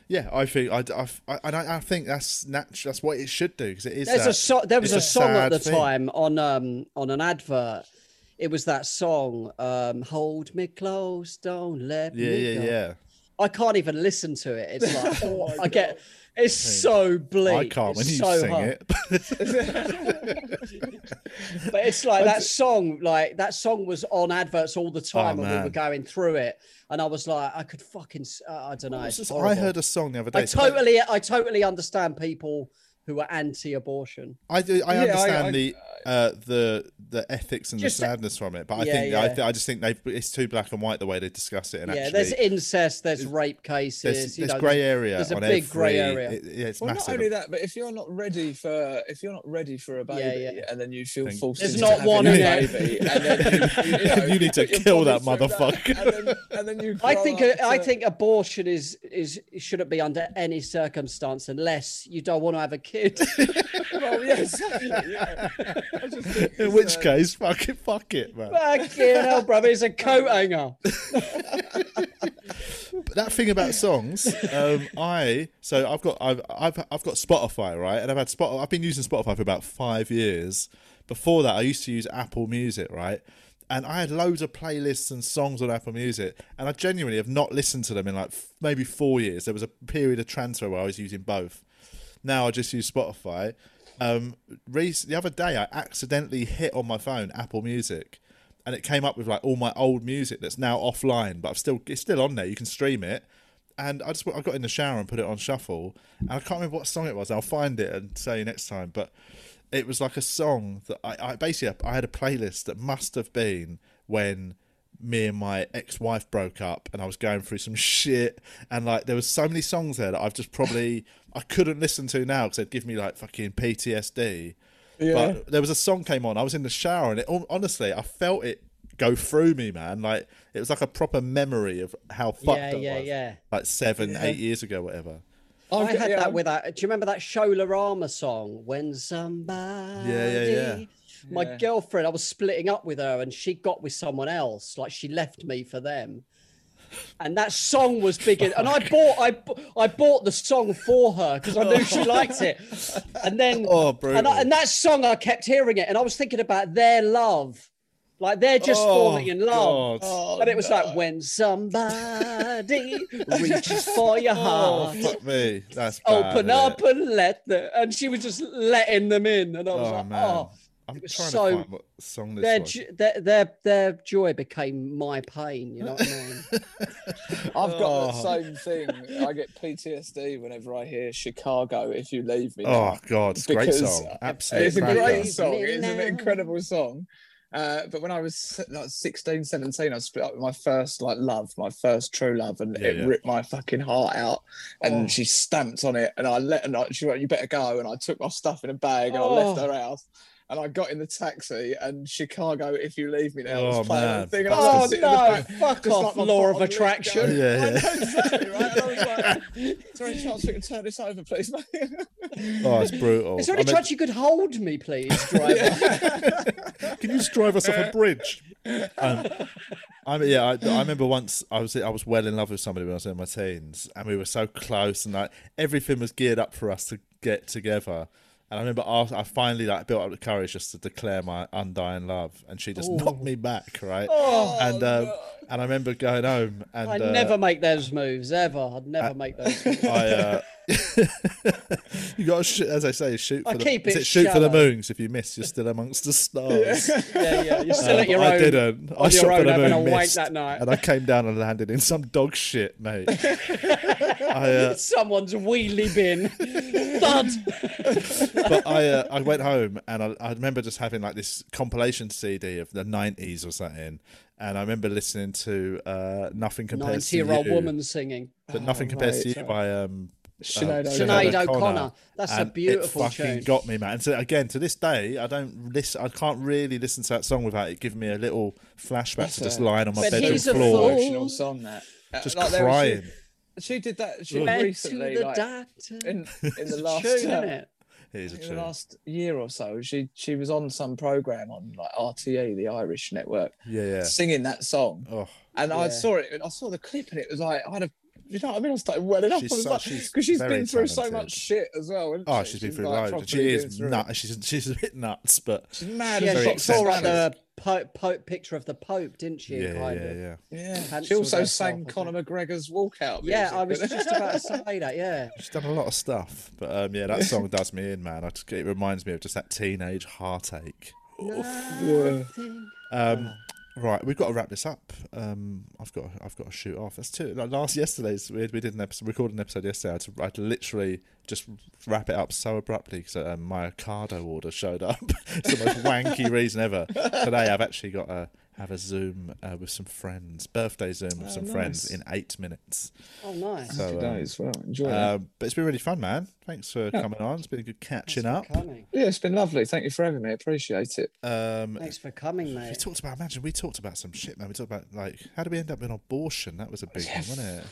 Speaker 1: yeah. I think I, I, I I, think that's natural. That's what it should do because it is.
Speaker 2: There's
Speaker 1: that-
Speaker 2: a so- there was
Speaker 1: it's
Speaker 2: a, song at the
Speaker 1: thing.
Speaker 2: time on um on an advert. It was that song, um, "Hold Me Close, Don't Let
Speaker 1: Yeah,
Speaker 2: Me
Speaker 1: yeah,
Speaker 2: Go."
Speaker 1: yeah.
Speaker 2: I can't even listen to it. It's like oh, I get. It's so bleak.
Speaker 1: I can't when
Speaker 2: It's
Speaker 1: you
Speaker 2: so
Speaker 1: sing
Speaker 2: hard.
Speaker 1: it.
Speaker 2: But it's like that song, like that song was on adverts all the time, and we
Speaker 1: Oh, man.
Speaker 2: were going through it, and I was like, I could fucking, uh, I don't know. It's
Speaker 1: I heard a song the other day.
Speaker 2: I totally, I totally understand people who are anti-abortion.
Speaker 1: I do. I
Speaker 3: Yeah,
Speaker 1: understand
Speaker 3: I-
Speaker 1: the uh, the the ethics and the sadness from it, but I
Speaker 2: Yeah,
Speaker 1: think I, th- I just think they it's too black and white the way they discuss it. And
Speaker 2: yeah,
Speaker 1: actually,
Speaker 2: there's incest, there's rape cases,
Speaker 1: there's, there's grey area.
Speaker 2: there's a
Speaker 1: on
Speaker 2: big
Speaker 1: every,
Speaker 2: grey area.
Speaker 1: it- yeah, it's
Speaker 3: Well,
Speaker 1: massive.
Speaker 3: not only that, but if you're not ready for if you're not ready for a baby,
Speaker 2: Yeah, yeah.
Speaker 3: and then you feel
Speaker 1: Think-
Speaker 3: forced
Speaker 2: There's
Speaker 3: into
Speaker 2: not one in
Speaker 3: baby, and then you, you, know,
Speaker 1: You need to kill that
Speaker 3: through
Speaker 1: motherfucker.
Speaker 3: and, then, and then you.
Speaker 2: I think,
Speaker 3: up
Speaker 2: uh, I think abortion is is shouldn't be under any circumstance unless you don't want to have a kid.
Speaker 3: Well, exactly. Yeah. I just think
Speaker 1: In which
Speaker 3: uh,
Speaker 1: case, fuck it, fuck it, man.
Speaker 2: Fucking hell, brother, it's a coat hanger.
Speaker 1: But that thing about songs, um, I so I've got I've, I've I've got Spotify right, and I've had Spot. I've been using Spotify for about five years. Before that, I used to use Apple Music, right, and I had loads of playlists and songs on Apple Music, and I genuinely have not listened to them in like f- maybe four years. There was a period of transfer where I was using both. Now I just use Spotify. Um, the other day, I accidentally hit on my phone Apple Music, and it came up with like all my old music that's now offline, but I've still it's still on there. You can stream it, and I just I got in the shower and put it on shuffle, and I can't remember what song it was. I'll find it and say next time, but it was like a song that I, I basically I had a playlist that must have been when me and my ex-wife broke up and I was going through some shit and like there was so many songs there that I've just probably I couldn't listen to now because they'd give me like fucking PTSD
Speaker 3: Yeah.
Speaker 1: but there was a song came on I was in the shower and it honestly I felt it go through me man like it was like a proper memory of how fucked
Speaker 2: Yeah,
Speaker 1: I
Speaker 2: yeah,
Speaker 1: was
Speaker 2: yeah.
Speaker 1: like seven
Speaker 3: Yeah.
Speaker 1: eight years ago whatever
Speaker 2: I
Speaker 3: I've
Speaker 2: had
Speaker 3: yeah,
Speaker 2: that
Speaker 3: I'm-
Speaker 2: with that. Do you remember that Shola Ama song? When somebody.
Speaker 1: Yeah, yeah, yeah.
Speaker 2: My
Speaker 3: Yeah.
Speaker 2: girlfriend, I was splitting up with her, and she got with someone else. Like she left me for them. And that song was big, in- and I bought, I, I bought the song for her because I knew she oh. liked it. And then,
Speaker 1: Oh,
Speaker 2: and. I, and that song, I kept hearing it, and I was thinking about their love, like they're just
Speaker 1: Oh,
Speaker 2: falling in love.
Speaker 3: Oh,
Speaker 2: and it was
Speaker 3: no.
Speaker 2: like when somebody reaches for your
Speaker 1: oh
Speaker 2: heart,
Speaker 1: fuck me that's bad,
Speaker 2: open up and let them. And she was just letting them in, and I was
Speaker 1: oh
Speaker 2: like,
Speaker 1: man
Speaker 2: oh.
Speaker 1: I'm
Speaker 2: was
Speaker 1: trying
Speaker 2: so-
Speaker 1: to find what song this
Speaker 2: Their,
Speaker 1: was
Speaker 2: jo- their their their joy became my pain. You know what I mean?
Speaker 3: I've got
Speaker 1: Oh.
Speaker 3: that same thing. I get PTSD whenever I hear Chicago. If you leave me,
Speaker 1: Oh god, it's a great song. Absolute
Speaker 3: it's a
Speaker 1: cracker.
Speaker 3: great song. It's an incredible song. Uh, but when I was like 16, 17, I split up with my first like love, my first true love, and
Speaker 1: Yeah,
Speaker 3: it
Speaker 1: yeah.
Speaker 3: ripped my fucking heart out. And
Speaker 2: Oh.
Speaker 3: she stamped on it, and I let her. know- She went, "You better go." And I took my stuff in a bag, and I left
Speaker 2: Oh.
Speaker 3: her house. And I got in the taxi, and Chicago, if you leave me now,
Speaker 1: Oh,
Speaker 3: was playing on
Speaker 1: man.
Speaker 3: the thing. And
Speaker 2: Oh
Speaker 3: just sitting in the
Speaker 2: no!
Speaker 3: back,
Speaker 2: Fuck
Speaker 3: just
Speaker 2: off,
Speaker 3: like
Speaker 2: law of attraction.
Speaker 3: going-
Speaker 1: Yeah,
Speaker 3: I
Speaker 1: yeah.
Speaker 3: know exactly, right? And I was like, "Is there any chance we can turn this over, please, mate?"
Speaker 1: Oh, it's brutal.
Speaker 2: Is there
Speaker 1: I
Speaker 2: any
Speaker 1: mean,
Speaker 2: chance you could hold me, please, driver?
Speaker 1: Can you just drive us off a bridge? Um, I mean, yeah, I, I remember once I was I was well in love with somebody when I was in my teens, and we were so close, and like everything was geared up for us to get together. And I remember after I finally like built up the courage just to declare my undying love, and she just knocked me back, right? and um, and I remember going home, and
Speaker 2: I'd
Speaker 1: uh,
Speaker 2: never make those moves ever. I'd never make those. Moves.
Speaker 1: I, uh, you got to shoot, as I say, shoot for
Speaker 2: I
Speaker 1: the
Speaker 2: keep
Speaker 1: is
Speaker 2: it
Speaker 1: shoot for the moons. If you miss, you're still amongst the stars.
Speaker 2: yeah, yeah. You're still
Speaker 1: Um,
Speaker 2: at your
Speaker 1: I
Speaker 2: own.
Speaker 1: didn't. I shot for the moon, missed,
Speaker 2: that night.
Speaker 1: and I came down and landed in some dog shit, mate. I, uh,
Speaker 2: Someone's wheelie bin. Thud.
Speaker 1: but I uh, I went home and I, I remember just having like this compilation CD of the nineties or something, and I remember listening to uh, "Nothing Compares to You,"
Speaker 2: Ninety-year-old woman singing.
Speaker 1: but "Nothing Compares to You"
Speaker 3: uh,
Speaker 1: by um,
Speaker 3: Sinead
Speaker 1: uh,
Speaker 3: O'Connor.
Speaker 2: Sinead O'Connor. That's a beautiful
Speaker 1: It fucking
Speaker 2: tune.
Speaker 1: got me, man. And so again, to this day, I don't listen. I can't really listen to that song without it giving me a little flashback
Speaker 3: That's
Speaker 1: to just lying on my
Speaker 2: But
Speaker 1: bedroom
Speaker 2: he's a
Speaker 1: floor,
Speaker 2: fool.
Speaker 3: Emotional song that. Uh,
Speaker 1: just
Speaker 3: like,
Speaker 1: crying.
Speaker 3: She, she did that. She
Speaker 2: Went to
Speaker 3: recently, like, in in the last
Speaker 2: tune,
Speaker 3: uh,
Speaker 2: isn't it?
Speaker 1: It is a
Speaker 3: in the last year or so, she she was on some program on like RTE, the Irish network,
Speaker 1: Yeah, yeah.
Speaker 3: singing that song.
Speaker 1: Oh,
Speaker 3: And I saw it. I saw the clip, and it was like I had a. You know what I mean? I started welling up.
Speaker 1: She's so-
Speaker 3: like,
Speaker 1: she's
Speaker 3: because she's
Speaker 1: very
Speaker 3: been through so much shit as well. Isn't
Speaker 1: oh,
Speaker 3: she?
Speaker 1: she's been through
Speaker 3: like,
Speaker 1: loads. She is nuts. She's she's a bit nuts, but
Speaker 3: She's mad.
Speaker 2: Yeah,
Speaker 3: as
Speaker 1: very
Speaker 2: she
Speaker 3: fuck.
Speaker 2: saw like
Speaker 1: eccentric.
Speaker 2: the Pope, Pope picture of the Pope, didn't she?
Speaker 1: yeah,
Speaker 2: kind
Speaker 1: yeah,
Speaker 2: of.
Speaker 1: yeah.
Speaker 3: Yeah. She also sang Conor McGregor's walkout.
Speaker 2: Yeah, I was just about to say that. Yeah.
Speaker 1: She's done a lot of stuff, but um, yeah, that song does me in, man. I just, it reminds me of just that teenage heartache.
Speaker 3: Yeah.
Speaker 1: Um, right, we've got to wrap this up. Um, I've got I've got to shoot off. That's two. Like last yesterday's we, we did an episode, recorded an episode yesterday. I had, to, I literally just wrap it up so abruptly because um, my Ocado order showed up. it's the most wanky reason ever. Today I've actually got to have a Zoom uh, with some friends, birthday Zoom with
Speaker 3: Oh,
Speaker 1: some friends in eight minutes.
Speaker 2: Oh, nice.
Speaker 1: So,
Speaker 3: Happy
Speaker 1: um,
Speaker 3: days. Well, enjoy it.
Speaker 1: Um, but it's been really fun, man. Thanks for coming on. It's been a good catching
Speaker 2: Thanks
Speaker 1: up.
Speaker 2: coming.
Speaker 3: Yeah, it's been lovely. Thank you for having me. Appreciate it.
Speaker 1: Um,
Speaker 2: Thanks for coming, mate.
Speaker 1: we talked about. Imagine we talked about some shit, man. We talked about like how do we end up in abortion? That was a big one, wasn't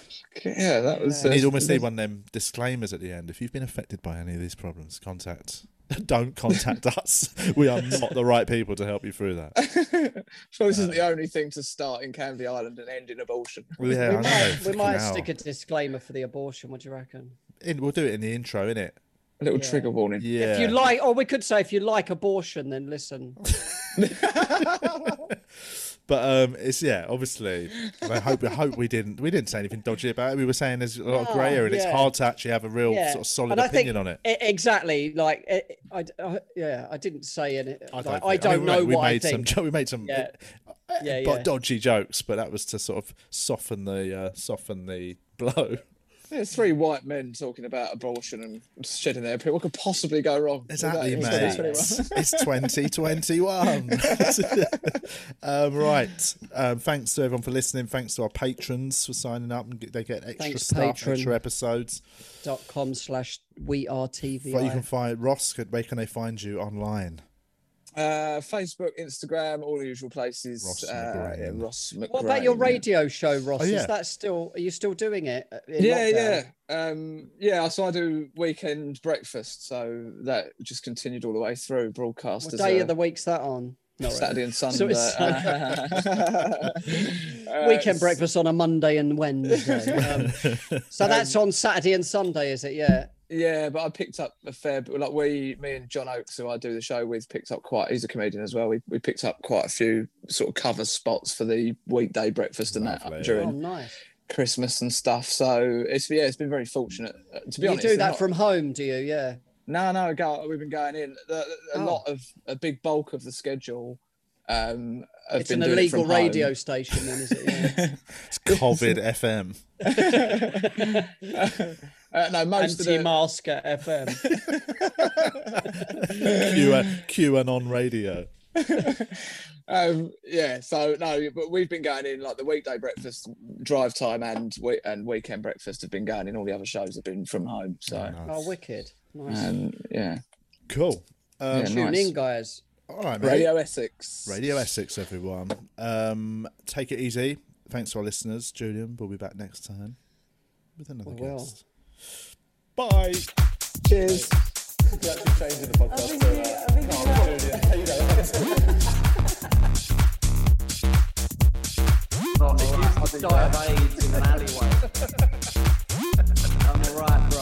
Speaker 1: it?
Speaker 3: Yeah, that was.
Speaker 1: You
Speaker 3: uh,
Speaker 1: need almost need one of them disclaimers at the end. If you've been affected by any of these problems, contact. Don't contact us. We are not the right people to help you through that.
Speaker 3: sure, this isn't uh, the only thing to start in Canvey Island and end in abortion.
Speaker 1: Well, yeah,
Speaker 2: we
Speaker 1: I know.
Speaker 2: might, we might
Speaker 1: hell.
Speaker 2: stick a disclaimer for the abortion. What do you reckon?
Speaker 1: In, we'll do it in the intro, innit?
Speaker 3: A little
Speaker 2: Yeah.
Speaker 3: trigger warning.
Speaker 1: Yeah.
Speaker 2: If you like, or we could say, if you like abortion, then listen.
Speaker 1: But um, it's yeah, obviously. I hope I hope we didn't we didn't say anything dodgy about it. We were saying there's a lot of grey area, and it's hard to actually have a real
Speaker 2: Yeah.
Speaker 1: sort of solid opinion on it.
Speaker 2: Exactly. Like, it, I, I, yeah, I didn't say any.
Speaker 1: I don't,
Speaker 2: I
Speaker 1: think-
Speaker 2: don't
Speaker 1: mean,
Speaker 2: know
Speaker 1: we
Speaker 2: what I
Speaker 1: made
Speaker 2: think.
Speaker 1: some we made some
Speaker 2: Yeah.
Speaker 1: uh,
Speaker 2: Yeah,
Speaker 1: but
Speaker 2: yeah.
Speaker 1: dodgy jokes, but that was to sort of soften the uh, soften the blow.
Speaker 3: There's three white men talking about abortion and shedding their opinion. What could possibly go wrong?
Speaker 1: Exactly, mate.
Speaker 3: 2021?
Speaker 1: it's 2021. um, right. Um, thanks to everyone for listening. Thanks to our patrons for signing up and they get extra
Speaker 2: Thanks,
Speaker 1: stuff,
Speaker 2: patron.
Speaker 1: extra episodes.
Speaker 2: Dot com slash we are TV.
Speaker 1: But you can find Ross. could- Where can they find you online?
Speaker 3: Uh, Facebook, Instagram, all the usual places.
Speaker 1: Ross
Speaker 3: uh, yeah, Ross
Speaker 2: What about your radio show, Ross?
Speaker 1: Oh, yeah.
Speaker 2: Is that still? Are you still doing it? uh,
Speaker 3: Yeah,
Speaker 2: lockdown?
Speaker 3: yeah, um, yeah. So I do weekend breakfast, so that just continued all the way through broadcast.
Speaker 2: What day
Speaker 3: a-
Speaker 2: of the week's that on? Not really.
Speaker 3: Saturday and Sunday.
Speaker 2: So it's
Speaker 3: Uh,
Speaker 2: Weekend breakfast on a Monday and Wednesday. Um, so that's on Saturday and Sunday, is it? Yeah.
Speaker 3: Yeah, but I picked up a fair bit. Like we, me and John Oakes, who I do the show with, picked up quite. He's a comedian as well. We, we picked up quite a few sort of cover spots for the weekday breakfast and
Speaker 1: Lovely.
Speaker 3: that
Speaker 2: Oh,
Speaker 3: during
Speaker 2: nice.
Speaker 3: Christmas and stuff. So it's yeah, it's been very fortunate. Uh, To be
Speaker 2: You
Speaker 3: honest,
Speaker 2: You
Speaker 3: do
Speaker 2: that
Speaker 3: not-
Speaker 2: from home, do you? Yeah.
Speaker 3: No, no, go, we've been going in. The, a
Speaker 2: Oh.
Speaker 3: lot of a big bulk of the schedule. Um, have
Speaker 2: It's
Speaker 3: been
Speaker 2: an
Speaker 3: doing it
Speaker 2: illegal
Speaker 3: from home.
Speaker 2: radio station, then, is it? Yeah.
Speaker 1: It's COVID FM.
Speaker 3: Uh, no, most of the
Speaker 2: Anti-masker FM.
Speaker 1: Q, QAnon radio.
Speaker 3: um, yeah. So no, but we've been going in like the weekday breakfast, drive time, and we, and weekend breakfast have been going in. All the other shows have been from home. So
Speaker 1: Oh, nice.
Speaker 2: oh, wicked. Nice.
Speaker 3: um, yeah,
Speaker 1: Cool. Um,
Speaker 3: Yeah,
Speaker 2: Tune
Speaker 3: nice.
Speaker 2: in, guys.
Speaker 1: All right, mate.
Speaker 3: Radio Essex.
Speaker 1: Radio Essex, everyone. Um, take it easy. Thanks to our listeners. Julian, we'll be back next time with another
Speaker 2: We will.
Speaker 1: guest. Bye.
Speaker 3: Cheers.
Speaker 2: We're
Speaker 3: actually changing the podcast. Uh, no, I'm doing it. How you doing? If you die
Speaker 2: of AIDS in an alleyway. I'm all right.